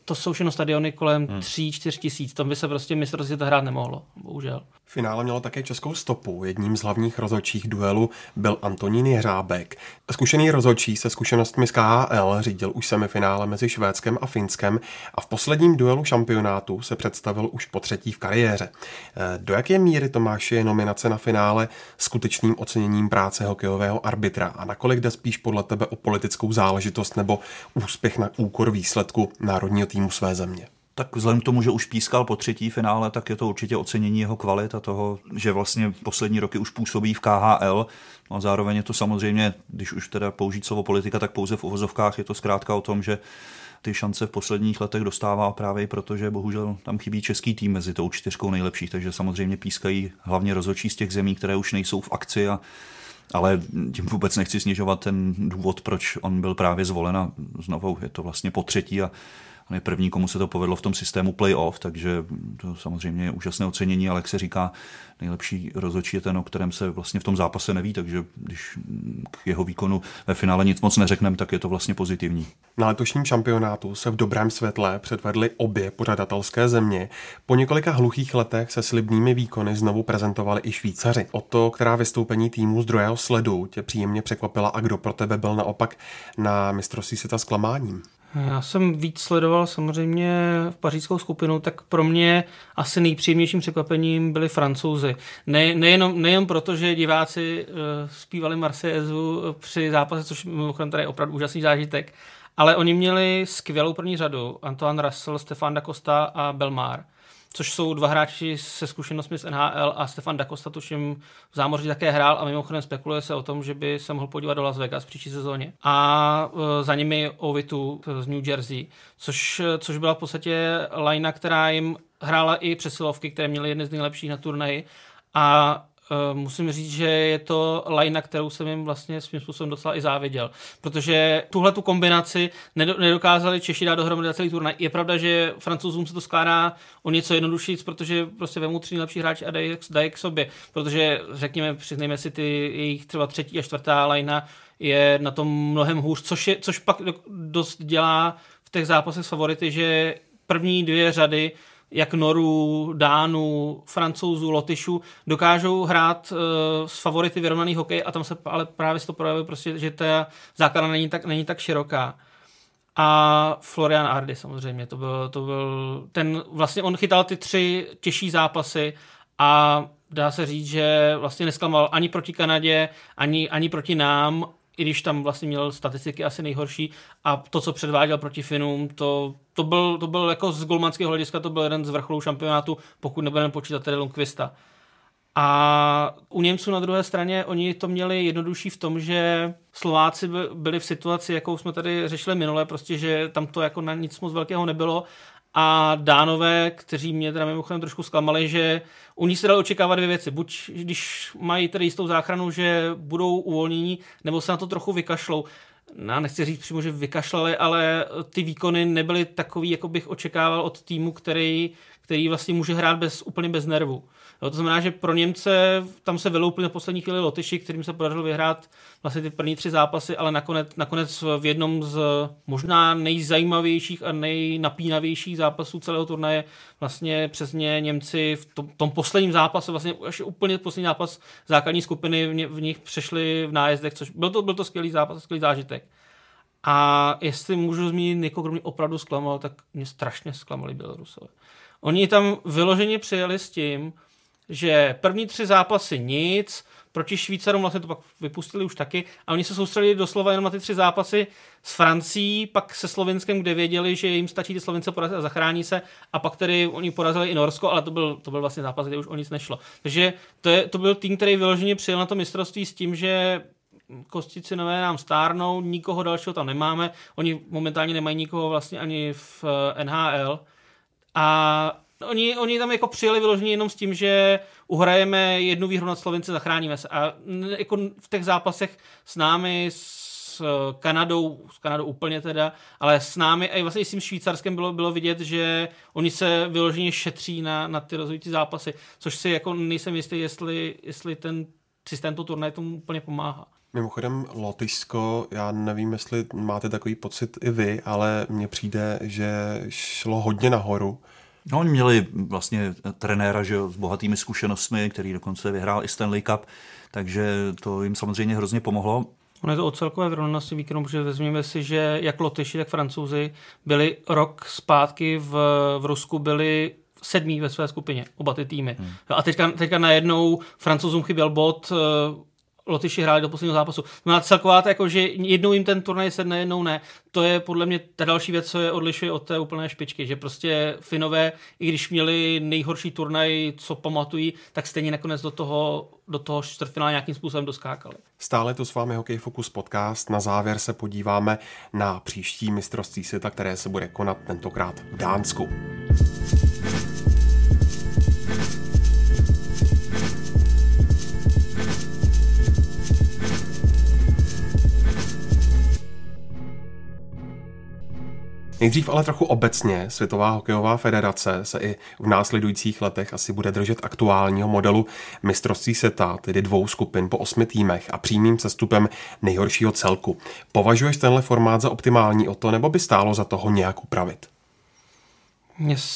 to jsou všechno stadiony kolem hmm. 3-4 tisíc. Tam by se prostě mistrovství to hrát nemohlo, bohužel. Finále mělo také českou stopu. Jedním z hlavních rozhodčích duelu byl Antonín Jeřábek. Zkušený rozhodčí se zkušenostmi z KHL řídil už semifinále mezi Švédskem a Finskem a v posledním duelu šampionátu se představil už po třetí v kariéře. Eh, do jaké míry Tomáš je nominace na finále skutečným oceněním práce hokejového arbitra a nakolik jde spíš podle tebe o politickou záležitost nebo úspěch na úkor výsledku národního týmu své země? Tak vzhledem k tomu, že už pískal po třetí finále, tak je to určitě ocenění jeho kvalit a toho, že vlastně poslední roky už působí v KHL. No a zároveň je to samozřejmě, když už teda použít slovo politika, tak pouze v uvozovkách je to zkrátka o tom, že ty šance v posledních letech dostává právě proto, že bohužel tam chybí český tým mezi tou čtyřkou nejlepších, takže samozřejmě pískají hlavně rozhodčí z těch zemí, které už nejsou v akci a ale tím vůbec nechci snižovat ten důvod, proč on byl právě zvolen a znovu je to vlastně po třetí a On je první, komu se to povedlo v tom systému playoff, takže to samozřejmě je úžasné ocenění, ale jak se říká, nejlepší rozhodčí je ten, o kterém se vlastně v tom zápase neví, takže když k jeho výkonu ve finále nic moc neřekneme, tak je to vlastně pozitivní. Na letošním šampionátu se v dobrém světle předvedly obě pořadatelské země. Po několika hluchých letech se slibnými výkony znovu prezentovali i Švýcaři. O to, která vystoupení týmu z druhého sledu tě příjemně překvapila a kdo pro tebe byl naopak na mistrovství světa zklamáním? Já jsem víc sledoval samozřejmě v pařížskou skupinu, tak pro mě asi nejpříjemnějším překvapením byli francouzi. Ne, nejenom, nejen proto, že diváci uh, zpívali Marseillezu při zápase, což mimochodem tady je opravdu úžasný zážitek, ale oni měli skvělou první řadu. Antoine Russell, Stefan da Costa a Belmar což jsou dva hráči se zkušenostmi z NHL a Stefan Dakosta tuším v zámoří také hrál a mimochodem spekuluje se o tom, že by se mohl podívat do Las Vegas v příští sezóně. A e, za nimi Ovitu z New Jersey, což, což byla v podstatě lajna, která jim hrála i přesilovky, které měly jedny z nejlepších na turnaji a musím říct, že je to line, kterou jsem jim vlastně svým způsobem docela i záviděl. Protože tuhle tu kombinaci nedokázali Češi dát dohromady na celý turnaj. Je pravda, že francouzům se to skládá o něco jednodušší, protože prostě vemu tři nejlepší hráči a dají, dají k sobě. Protože řekněme, přiznejme si, ty jejich třeba třetí a čtvrtá lajna je na tom mnohem hůř, což, je, což pak dost dělá v těch zápasech s favority, že první dvě řady jak Norů, Dánů, Francouzů, Lotyšů dokážou hrát uh, s favority vyrovnaný hokej a tam se ale právě to projevuje prostě, že ta základna není tak, není tak široká. A Florian Ardy samozřejmě, to byl, to byl ten, vlastně on chytal ty tři těžší zápasy a dá se říct, že vlastně nesklamal ani proti Kanadě, ani, ani proti nám i když tam vlastně měl statistiky asi nejhorší a to, co předváděl proti Finům, to, to, byl, to byl jako z golmanského hlediska, to byl jeden z vrcholů šampionátu, pokud nebudeme počítat tedy Lundqvista. A u Němců na druhé straně oni to měli jednodušší v tom, že Slováci byli v situaci, jakou jsme tady řešili minule, prostě, že tam to jako na nic moc velkého nebylo a Dánové, kteří mě teda mimochodem trošku zklamali, že u ní se dalo očekávat dvě věci. Buď když mají tedy jistou záchranu, že budou uvolnění, nebo se na to trochu vykašlou. já nechci říct přímo, že vykašlali, ale ty výkony nebyly takový, jako bych očekával od týmu, který, který vlastně může hrát bez, úplně bez nervu. Jo, to znamená, že pro Němce tam se vyloupili na poslední chvíli Lotyši, kterým se podařilo vyhrát vlastně ty první tři zápasy, ale nakonec, nakonec v jednom z možná nejzajímavějších a nejnapínavějších zápasů celého turnaje vlastně přesně Němci v tom, tom posledním zápase, vlastně až úplně poslední zápas základní skupiny v, v nich přešli v nájezdech, což byl to, byl to skvělý zápas, skvělý zážitek. A jestli můžu zmínit někoho, kdo mě opravdu zklamal, tak mě strašně zklamali Bělorusové. Oni tam vyloženě přijeli s tím, že první tři zápasy nic, proti Švýcarům vlastně to pak vypustili už taky a oni se soustředili doslova jenom na ty tři zápasy s Francií, pak se Slovinskem, kde věděli, že jim stačí ty Slovince porazit a zachrání se a pak tedy oni porazili i Norsko, ale to byl, to byl vlastně zápas, kde už o nic nešlo. Takže to, je, to byl tým, který vyloženě přijel na to mistrovství s tím, že kostici nové nám stárnou, nikoho dalšího tam nemáme, oni momentálně nemají nikoho vlastně ani v eh, NHL a Oni, oni tam jako přijeli vyloženě jenom s tím, že uhrajeme jednu výhru nad Slovenci, zachráníme se. A jako v těch zápasech s námi, s Kanadou, s Kanadou úplně teda, ale s námi a i vlastně s tím Švýcarskem bylo, bylo vidět, že oni se vyloženě šetří na, na ty rozhodující zápasy, což si jako nejsem jistý, jestli, jestli ten systém to turnaj tomu úplně pomáhá. Mimochodem Lotyšsko, já nevím, jestli máte takový pocit i vy, ale mně přijde, že šlo hodně nahoru No, oni měli vlastně trenéra že, s bohatými zkušenostmi, který dokonce vyhrál i Stanley Cup, takže to jim samozřejmě hrozně pomohlo. Ono je to o celkové vyrovnanosti výkonu, protože vezměme si, že jak Lotyši, tak Francouzi byli rok zpátky v, v Rusku, byli sedmý ve své skupině, oba ty týmy. Hmm. A teďka, teďka najednou Francouzům chyběl bod, Lotyši hráli do posledního zápasu. No celková to jako, že jednou jim ten turnaj sedne, jednou ne. To je podle mě ta další věc, co je odlišuje od té úplné špičky, že prostě Finové, i když měli nejhorší turnaj, co pamatují, tak stejně nakonec do toho, do toho čtvrtfinále nějakým způsobem doskákali. Stále to s vámi Hokej Focus podcast. Na závěr se podíváme na příští mistrovství světa, které se bude konat tentokrát v Dánsku. Nejdřív ale trochu obecně Světová hokejová federace se i v následujících letech asi bude držet aktuálního modelu mistrovství světa, tedy dvou skupin po osmi týmech a přímým sestupem nejhoršího celku. Považuješ tenhle formát za optimální o to, nebo by stálo za toho nějak upravit?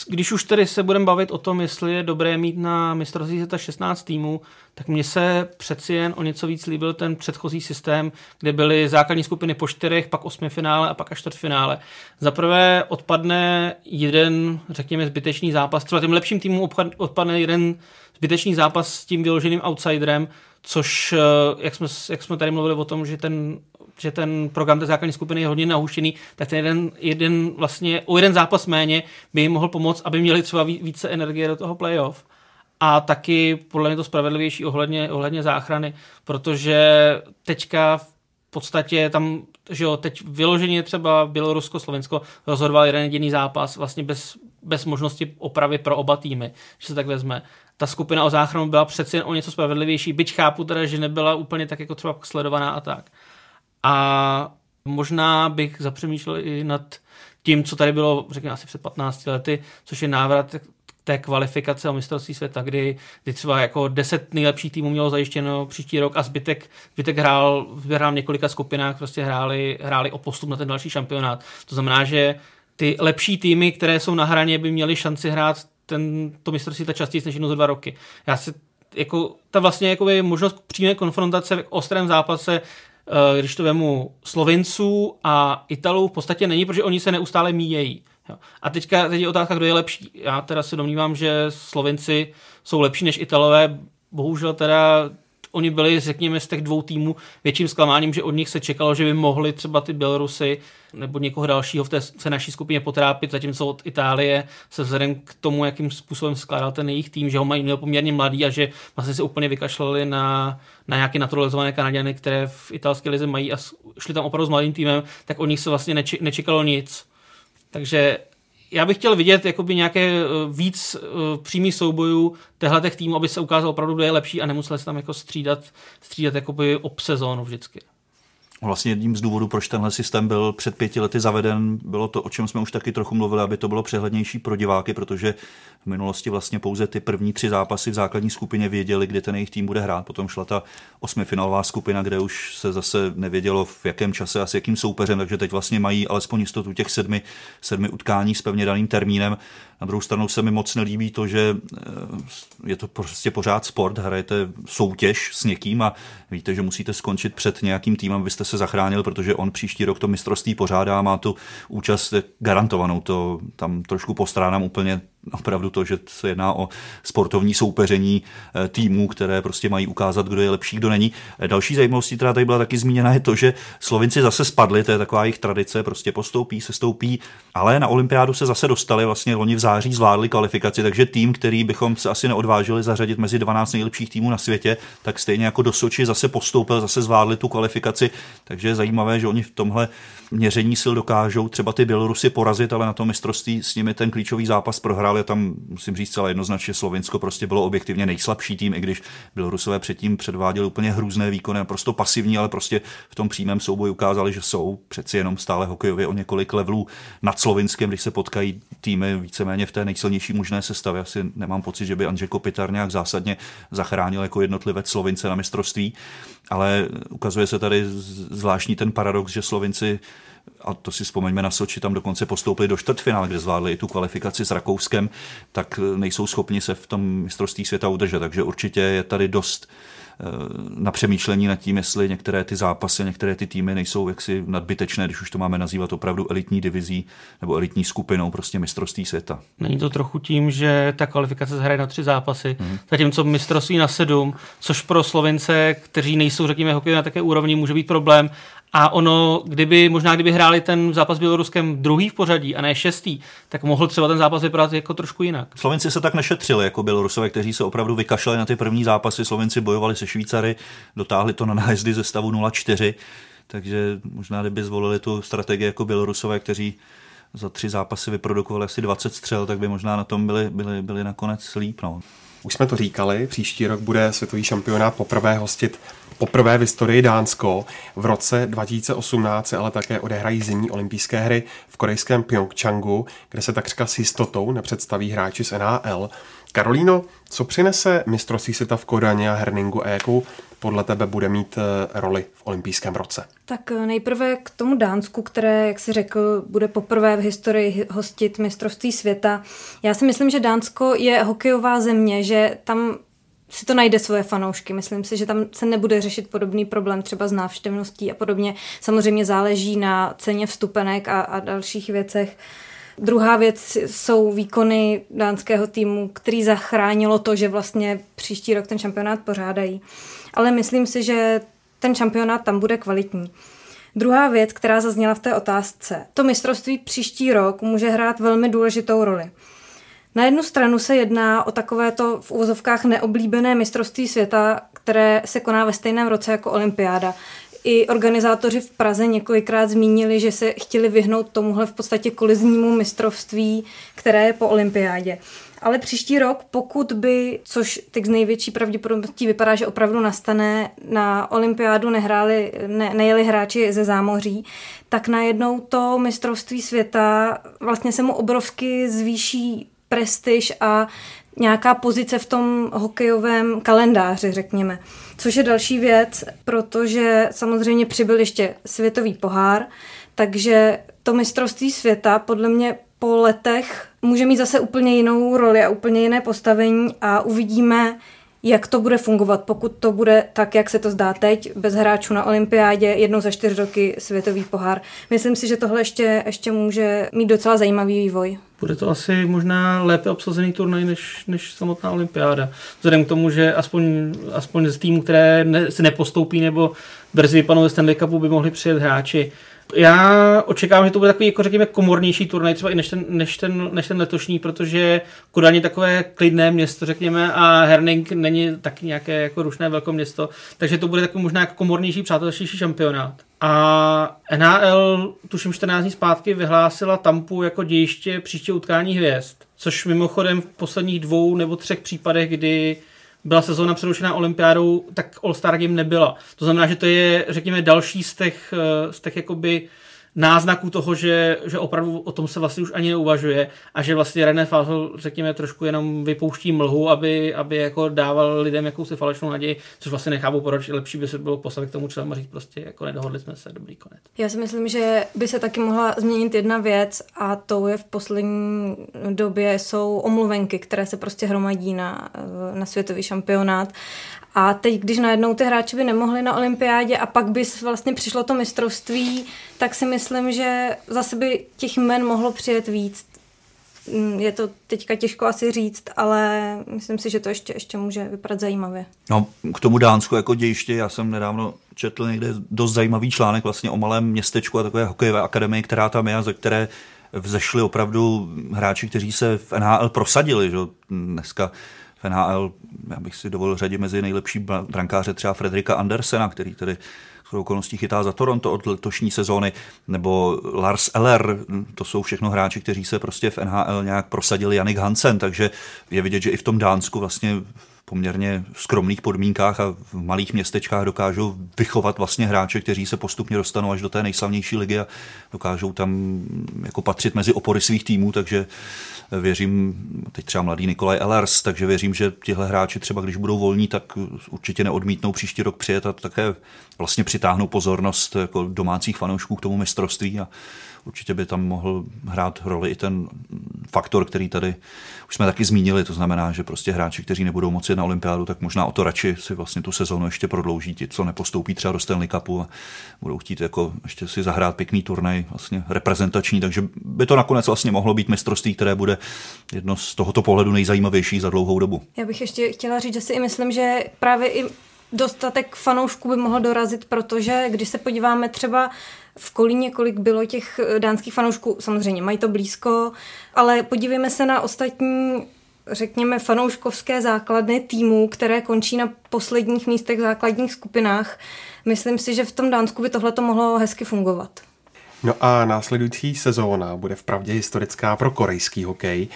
Když už tedy se budeme bavit o tom, jestli je dobré mít na mistrovství světa 16 týmů, tak mně se přeci jen o něco víc líbil ten předchozí systém, kde byly základní skupiny po čtyřech, pak osmi finále a pak až čtvrtfinále. Za prvé odpadne jeden, řekněme, zbytečný zápas. Třeba tím lepším týmům odpadne jeden zbytečný zápas s tím vyloženým outsiderem, což, eh, jak jsme, jak jsme tady mluvili o tom, že ten že ten program té základní skupiny je hodně nahuštěný, tak ten jeden, jeden vlastně o jeden zápas méně by jim mohl pomoct, aby měli třeba více energie do toho playoff. A taky podle mě to spravedlivější ohledně, ohledně záchrany, protože teďka v podstatě tam, že jo, teď vyloženě třeba Bělorusko, Slovensko rozhodoval jeden jediný zápas vlastně bez, bez možnosti opravy pro oba týmy, že se tak vezme. Ta skupina o záchranu byla přeci jen o něco spravedlivější, byť chápu teda, že nebyla úplně tak jako třeba sledovaná a tak. A možná bych zapřemýšlel i nad tím, co tady bylo, řekněme, asi před 15 lety, což je návrat té kvalifikace o mistrovství světa, kdy, kdy třeba jako 10 nejlepších týmů mělo zajištěno příští rok a zbytek, zbytek hrál, hrál v několika skupinách, prostě hráli, hráli o postup na ten další šampionát. To znamená, že ty lepší týmy, které jsou na hraně, by měly šanci hrát ten, to mistrovství ta častěji než jednou za dva roky. Já si jako ta vlastně jako možnost přímé konfrontace v ostrém zápase Eh, když to vemu Slovinců a Italů, v podstatě není, protože oni se neustále míjejí. A teďka teď je otázka, kdo je lepší. Já teda si domnívám, že Slovinci jsou lepší než Italové. Bohužel teda oni byli, řekněme, z těch dvou týmů větším zklamáním, že od nich se čekalo, že by mohli třeba ty Bělorusy nebo někoho dalšího v té se naší skupině potrápit, zatímco od Itálie se vzhledem k tomu, jakým způsobem skládal ten jejich tým, že ho mají poměrně mladý a že vlastně se úplně vykašlali na, na nějaké naturalizované Kanaděny, které v italské lize mají a šli tam opravdu s mladým týmem, tak od nich se vlastně nečekalo nic. Takže já bych chtěl vidět jakoby nějaké eh, víc eh, přímých soubojů těchto týmů, aby se ukázalo opravdu, kdo je lepší a nemuseli se tam jako střídat, střídat jakoby ob sezónu vždycky. Vlastně jedním z důvodů, proč tenhle systém byl před pěti lety zaveden, bylo to, o čem jsme už taky trochu mluvili, aby to bylo přehlednější pro diváky, protože v minulosti vlastně pouze ty první tři zápasy v základní skupině věděli, kde ten jejich tým bude hrát. Potom šla ta osmifinálová skupina, kde už se zase nevědělo, v jakém čase a s jakým soupeřem, takže teď vlastně mají alespoň jistotu těch sedmi, sedmi utkání s pevně daným termínem. Na druhou stranu se mi moc nelíbí to, že eh, je to prostě pořád sport, hrajete soutěž s někým a víte, že musíte skončit před nějakým týmem, abyste se zachránil, protože on příští rok to mistrovství pořádá, má tu účast garantovanou. To tam trošku postránám úplně opravdu to, že se jedná o sportovní soupeření eh, týmů, které prostě mají ukázat, kdo je lepší, kdo není. Eh, další zajímavostí, která tady byla taky zmíněna, je to, že Slovinci zase spadli, to je taková jejich tradice, prostě postoupí, se stoupí, ale na olympiádu se zase dostali, vlastně loni v září zvládli kvalifikaci, takže tým, který bychom se asi neodvážili zařadit mezi 12 nejlepších týmů na světě, tak stejně jako do Soči zase postoupil, zase zvládli tu kvalifikaci, takže je zajímavé, že oni v tomhle měření sil dokážou třeba ty Bělorusy porazit, ale na tom mistrovství s nimi ten klíčový zápas prohráli. Tam musím říct celé jednoznačně, Slovinsko prostě bylo objektivně nejslabší tým, i když Bělorusové předtím předváděli úplně hrůzné výkony, naprosto pasivní, ale prostě v tom přímém souboji ukázali, že jsou přeci jenom stále hokejově o několik levelů nad Slovinskem, když se potkají týmy víceméně v té nejsilnější možné sestavě. Asi nemám pocit, že by Andřej Kopitar nějak zásadně zachránil jako jednotlivec Slovince na mistrovství, ale ukazuje se tady zvláštní ten paradox, že Slovinci a to si vzpomeňme na Soči, tam dokonce postoupili do čtvrtfinále, kde zvládli i tu kvalifikaci s Rakouskem, tak nejsou schopni se v tom mistrovství světa udržet. Takže určitě je tady dost Eh, na přemýšlení nad tím, jestli některé ty zápasy, některé ty týmy nejsou jaksi nadbytečné, když už to máme nazývat opravdu elitní divizí nebo elitní skupinou prostě mistrovství světa. Není to trochu tím, že ta kvalifikace se hraje na tři zápasy, hmm. zatímco mistrovství na sedm, což pro Slovence, kteří nejsou, řekněme, hokej na také úrovni, může být problém. A ono, kdyby, možná kdyby hráli ten zápas s Běloruskem druhý v pořadí a ne šestý, tak mohl třeba ten zápas vypadat jako trošku jinak. Slovenci se tak nešetřili jako Bělorusové, kteří se opravdu vykašlali na ty první zápasy. Slovenci bojovali se Švýcary, dotáhli to na nájezdy ze stavu 0-4, takže možná kdyby zvolili tu strategii jako Bělorusové, kteří za tři zápasy vyprodukovali asi 20 střel, tak by možná na tom byli, byli, byli nakonec líp. No. Už jsme to říkali, příští rok bude světový šampionát poprvé hostit poprvé v historii Dánsko. V roce 2018 se ale také odehrají zimní olympijské hry v korejském Pyeongchangu, kde se takřka s jistotou nepředstaví hráči z NHL. Karolíno, co přinese mistrovství světa v Kodaně a Herningu a jakou podle tebe bude mít eh, roli v olympijském roce? Tak eh, nejprve k tomu Dánsku, které, jak si řekl, bude poprvé v historii hostit mistrovství světa. Já si myslím, že Dánsko je hokejová země, že tam si to najde svoje fanoušky. Myslím si, že tam se nebude řešit podobný problém třeba s návštěvností a podobně. Samozřejmě záleží na ceně vstupenek a, a dalších věcech. Druhá věc jsou výkony dánského týmu, který zachránilo to, že vlastně příští rok ten šampionát pořádají. Ale myslím si, že ten šampionát tam bude kvalitní. Druhá věc, která zazněla v té otázce. To mistrovství příští rok může hrát velmi důležitou roli. Na jednu stranu se jedná o takovéto v úvozovkách neoblíbené mistrovství světa, které se koná ve stejném roce jako olympiáda. I organizátoři v Praze několikrát zmínili, že se chtěli vyhnout tomuhle v podstatě koliznímu mistrovství, které je po olympiádě. Ale příští rok, pokud by, což teď z největší pravděpodobností vypadá, že opravdu nastane, na olympiádu nehráli, ne, nejeli hráči ze zámoří, tak najednou to mistrovství světa vlastně se mu obrovsky zvýší prestiž a nějaká pozice v tom hokejovém kalendáři, řekněme. Což je další věc, protože samozřejmě přibyl ještě světový pohár, takže to mistrovství světa podle mě po letech může mít zase úplně jinou roli a úplně jiné postavení a uvidíme, jak to bude fungovat, pokud to bude tak, jak se to zdá teď, bez hráčů na olympiádě, jednou za čtyři roky světový pohár. Myslím si, že tohle ještě, ještě může mít docela zajímavý vývoj. Bude to asi možná lépe obsazený turnaj než, než samotná olympiáda. Vzhledem k tomu, že aspoň, aspoň z týmu, které ne, se nepostoupí nebo brzy vypadnou ze Stanley Cupu, by mohli přijet hráči já očekávám, že to bude takový, jako řekněme, komornější turnaj třeba i než ten, než ten, než ten letošní, protože Kodaň je takové klidné město, řekněme, a Herning není taky nějaké jako rušné velké město, takže to bude takový možná jako komornější, přátelštější šampionát. A NHL, tuším 14 dní zpátky, vyhlásila Tampu jako dějiště příště utkání hvězd, což mimochodem v posledních dvou nebo třech případech, kdy byla sezóna přerušená olympiádou, tak All-Star Game nebyla. To znamená, že to je, řekněme, další z těch, z těch jakoby náznaků toho, že, že opravdu o tom se vlastně už ani neuvažuje a že vlastně René Fazl, řekněme, trošku jenom vypouští mlhu, aby, aby jako dával lidem jakousi falešnou naději, což vlastně nechápu, proč lepší by se bylo postavit k tomu členu a říct prostě, jako nedohodli jsme se, dobrý konec. Já si myslím, že by se taky mohla změnit jedna věc a to je v poslední době jsou omluvenky, které se prostě hromadí na, na světový šampionát a teď, když najednou ty hráči by nemohli na olympiádě a pak by vlastně přišlo to mistrovství, tak si myslím, že zase by těch jmen mohlo přijet víc. Mm, je to teďka těžko asi říct, ale myslím si, že to ještě, ještě může vypadat zajímavě. No, k tomu Dánsku jako dějiště, já jsem nedávno četl někde dost zajímavý článek vlastně o malém městečku a takové hokejové akademii, která tam je a ze které vzešli opravdu hráči, kteří se v NHL prosadili. Že? Dneska v NHL, já bych si dovolil řadit mezi nejlepší brankáře třeba Frederika Andersena, který tedy okolností chytá za Toronto od letošní sezóny, nebo Lars Eller, to jsou všechno hráči, kteří se prostě v NHL nějak prosadili, Janik Hansen, takže je vidět, že i v tom Dánsku vlastně poměrně skromných podmínkách a v malých městečkách dokážou vychovat vlastně hráče, kteří se postupně dostanou až do té nejslavnější ligy a dokážou tam jako patřit mezi opory svých týmů, takže věřím, teď třeba mladý Nikolaj Ellers, takže věřím, že tihle hráči třeba, když budou volní, tak určitě neodmítnou příští rok přijet a také vlastně přitáhnou pozornost jako domácích fanoušků k tomu mistrovství a určitě by tam mohl hrát roli i ten faktor, který tady už jsme taky zmínili, to znamená, že prostě hráči, kteří nebudou moci na olympiádu, tak možná o to radši si vlastně tu sezónu ještě prodlouží, ti, co nepostoupí třeba do Stanley Cupu a budou chtít jako ještě si zahrát pěkný turnaj, vlastně reprezentační, takže by to nakonec vlastně mohlo být mistrovství, které bude jedno z tohoto pohledu nejzajímavější za dlouhou dobu. Já bych ještě chtěla říct, že si i myslím, že právě i dostatek fanoušků by mohl dorazit, protože když se podíváme třeba v Kolíně, kolik bylo těch eh, dánských fanoušků, samozřejmě mají to blízko, ale podívejme se na ostatní řekněme, fanouškovské základny týmů, které končí na posledních místech v základních skupinách. Myslím si, že v tom Dánsku by tohle to mohlo hezky fungovat. No a následující sezóna bude vpravdě historická pro korejský hokej.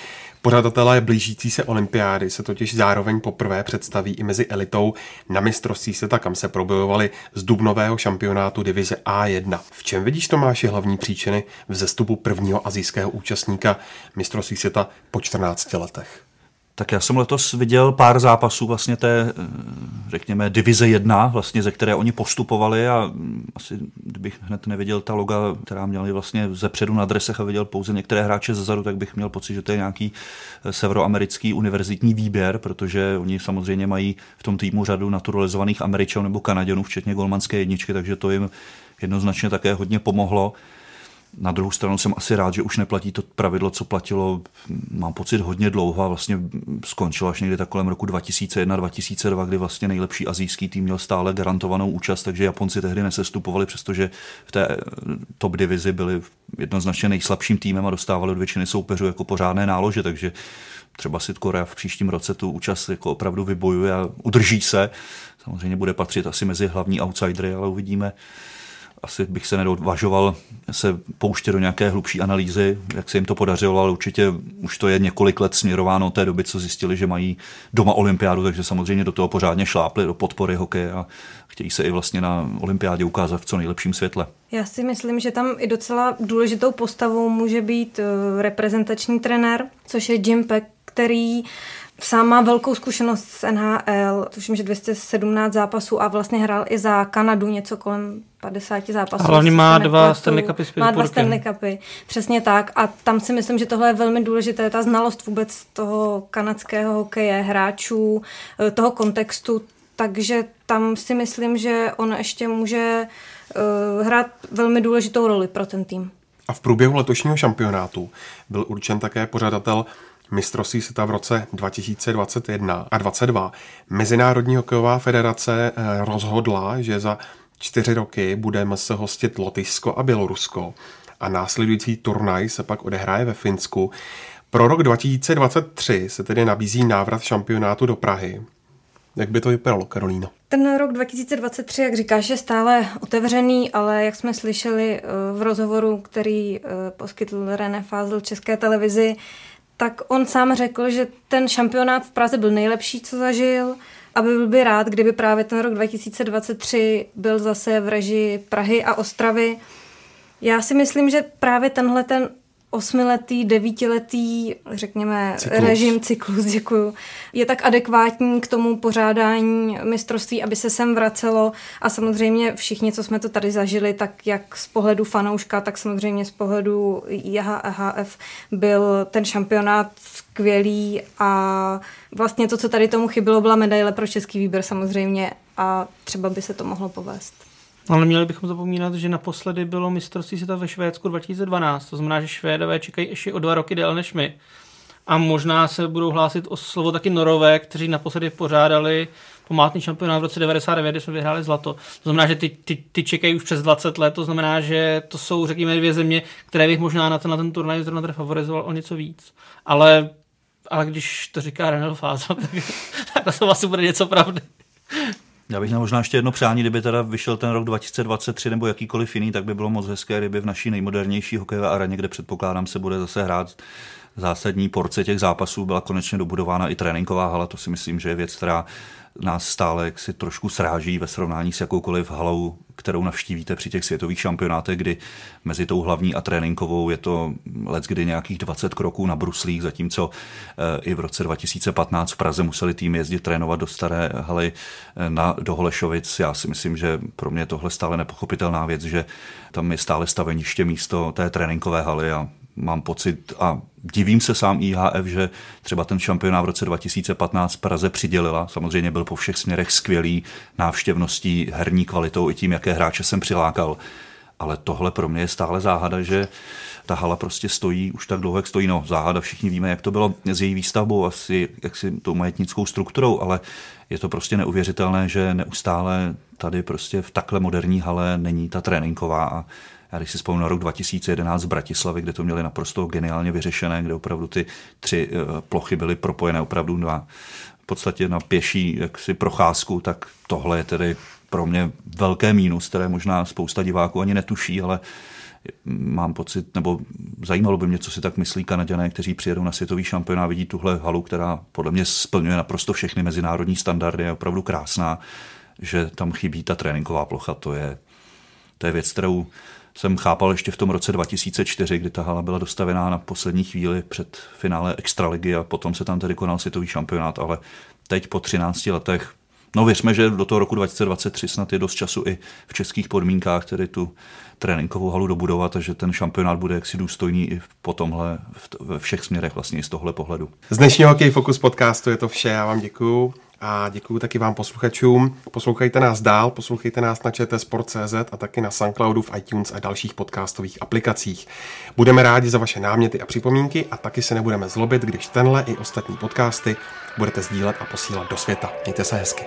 Pořadatelé blížící se olympiády se totiž zároveň poprvé představí i mezi elitou na mistrovství světa, kam se probojovali z dubnového šampionátu divize A1. V čem vidíš, Tomáši, hlavní příčiny vzestupu prvního azijského účastníka mistrovství světa po 14 letech? Tak já jsem letos viděl pár zápasů vlastně té, eh, řekněme, divize 1, vlastně, ze které oni postupovali a mm, asi, kdybych hned neviděl ta loga, která měli vlastně ze předu na dresech a viděl pouze některé hráče zezadu, tak bych měl pocit, že to je nějaký eh, severoamerický univerzitní výběr, protože oni samozřejmě mají v tom týmu řadu naturalizovaných Američanů nebo Kanaděnů, včetně golmanské jedničky, takže to jim jednoznačně také hodně pomohlo. Na druhou stranu jsem asi rád, že už neplatí to pravidlo, co platilo, mám pocit, hodně dlouho a vlastně skončilo až někdy tak kolem roku 2001-2002, kdy vlastně nejlepší azijský tým měl stále garantovanou účast, takže Japonci tehdy nesestupovali, přestože v té eh, top divizi byli jednoznačně nejslabším týmem a dostávali od většiny soupeřů jako pořádné nálože, takže třeba si Korea v příštím roce tu účast jako opravdu vybojuje a udrží se. Samozřejmě bude patřit asi mezi hlavní outsidery, ale uvidíme asi bych se nedodvažoval se pouštět do nějaké hlubší analýzy, jak se jim to podařilo, ale určitě už to je několik let směrováno té doby, co zjistili, že mají doma olympiádu, takže samozřejmě do toho pořádně šlápli, do podpory hokeje a chtějí se i vlastně na olympiádě ukázat v co nejlepším světle. Já si myslím, že tam i docela důležitou postavou může být eh, reprezentační trenér, což je Jim Peck, který Sám má velkou zkušenost s NHL, tuším, že 217 zápasů a vlastně hrál i za Kanadu něco kolem 50 zápasů. A hlavně má dva Stanley Cupy s Má dva Stanley Cupy, přesně tak. A tam si myslím, že tohle je velmi důležité, ta znalost vůbec toho kanadského hokeje, hráčů, eh, toho kontextu, takže tam si myslím, že on ještě může uh, hrát velmi důležitou roli pro ten tým. A v průběhu letošního šampionátu byl určen také pořadatel mistrovství světa v roce 2021 a 2022 Mezinárodní hokejová federace eh, rozhodla, že za čtyři roky budeme se hostit Lotyšsko a Bělorusko a následující turnaj se pak odehraje ve Finsku. Pro rok 2023 se tedy nabízí návrat šampionátu do Prahy. Jak by to vypadalo, Karolíno? Ten rok 2023, jak říkáš, je stále otevřený, ale jak jsme slyšeli eh, v rozhovoru, který eh, poskytl René Fázl České televizi, tak on sám řekl, že ten šampionát v Praze byl nejlepší, co zažil, aby byl by rád, kdyby právě ten rok 2023 byl zase v režii Prahy a Ostravy. Já si myslím, že právě tenhle ten osmiletý, devítiletý, řekněme, cyklus. režim, cyklus, děkuju, je tak adekvátní k tomu pořádání mistrovství, aby se sem vracelo a samozřejmě všichni, co jsme to tady zažili, tak jak z pohledu fanouška, tak samozřejmě z pohledu IHF byl ten šampionát skvělý a vlastně to, co tady tomu chybilo, byla medaile pro český výběr samozřejmě a třeba by se to mohlo povést. Ale měli bychom zapomínat, že naposledy bylo mistrovství světa ve Švédsku 2012, to znamená, že Švédové čekají ještě o dva roky déle než my. A možná se budou hlásit o slovo taky Norové, kteří naposledy pořádali pomátný šampionát v roce 99, kdy jsme vyhráli zlato. To znamená, že ty, ty, ty čekají už přes 20 let, to znamená, že to jsou, řekněme, dvě země, které bych možná na ten, na ten turnaj zrovna favorizoval o něco víc. Ale, ale když to říká Renel Fáza, tak, tak to asi bude něco pravdy. Já bych měl možná ještě jedno přání, kdyby teda vyšel ten rok 2023 nebo jakýkoliv jiný, tak by bylo moc hezké, kdyby v naší nejmodernější hokejové areně, kde předpokládám se bude zase hrát zásadní porce těch zápasů, byla konečně dobudována i tréninková hala. To si myslím, že je věc, která nás stále si trošku sráží ve srovnání s jakoukoliv halou, kterou navštívíte při těch světových šampionátech, kdy mezi tou hlavní a tréninkovou je to let kdy nějakých 20 kroků na bruslích, zatímco eh, i v roce 2015 v Praze museli tým jezdit trénovat do staré haly eh, na, do Holešovic. Já si myslím, že pro mě tohle stále nepochopitelná věc, že tam je stále staveniště místo té tréninkové haly a mám pocit a divím se sám IHF, že třeba ten šampionát v roce 2015 Praze přidělila. Samozřejmě byl po všech směrech skvělý návštěvností, herní kvalitou i tím, jaké hráče jsem přilákal. Ale tohle pro mě je stále záhada, že ta hala prostě stojí už tak dlouho, jak stojí. No, záhada, všichni víme, jak to bylo s její výstavbou, asi jaksi tou majetnickou strukturou, ale je to prostě neuvěřitelné, že neustále tady prostě v takhle moderní hale není ta tréninková a já když si vzpomínám na rok 2011 v Bratislavě, kde to měli naprosto geniálně vyřešené, kde opravdu ty tři eh, plochy byly propojené opravdu na v podstatě na pěší jaksi procházku, tak tohle je tedy pro mě velké mínus, které možná spousta diváků ani netuší, ale mám pocit, nebo zajímalo by mě, co si tak myslí Kanaděné, kteří přijedou na světový šampionát, vidí tuhle halu, která podle mě splňuje naprosto všechny mezinárodní standardy, je opravdu krásná, že tam chybí ta tréninková plocha, to je, to je věc, kterou jsem chápal ještě v tom roce 2004, kdy ta hala byla dostavená na poslední chvíli před finále Extraligy a potom se tam tedy konal světový šampionát, ale teď po 13 letech No věřme, že do toho roku 2023 snad je dost času i v českých podmínkách tedy tu tréninkovou halu dobudovat a že ten šampionát bude jaksi důstojný i po tomhle, ve všech směrech vlastně i z tohle pohledu. Z dnešního Hokej Focus podcastu je to vše, já vám děkuju a děkuji taky vám posluchačům. Poslouchejte nás dál, poslouchejte nás na čtsport.cz a taky na Soundcloudu, v iTunes a dalších podcastových aplikacích. Budeme rádi za vaše náměty a připomínky a taky se nebudeme zlobit, když tenhle i ostatní podcasty budete sdílet a posílat do světa. Mějte se hezky.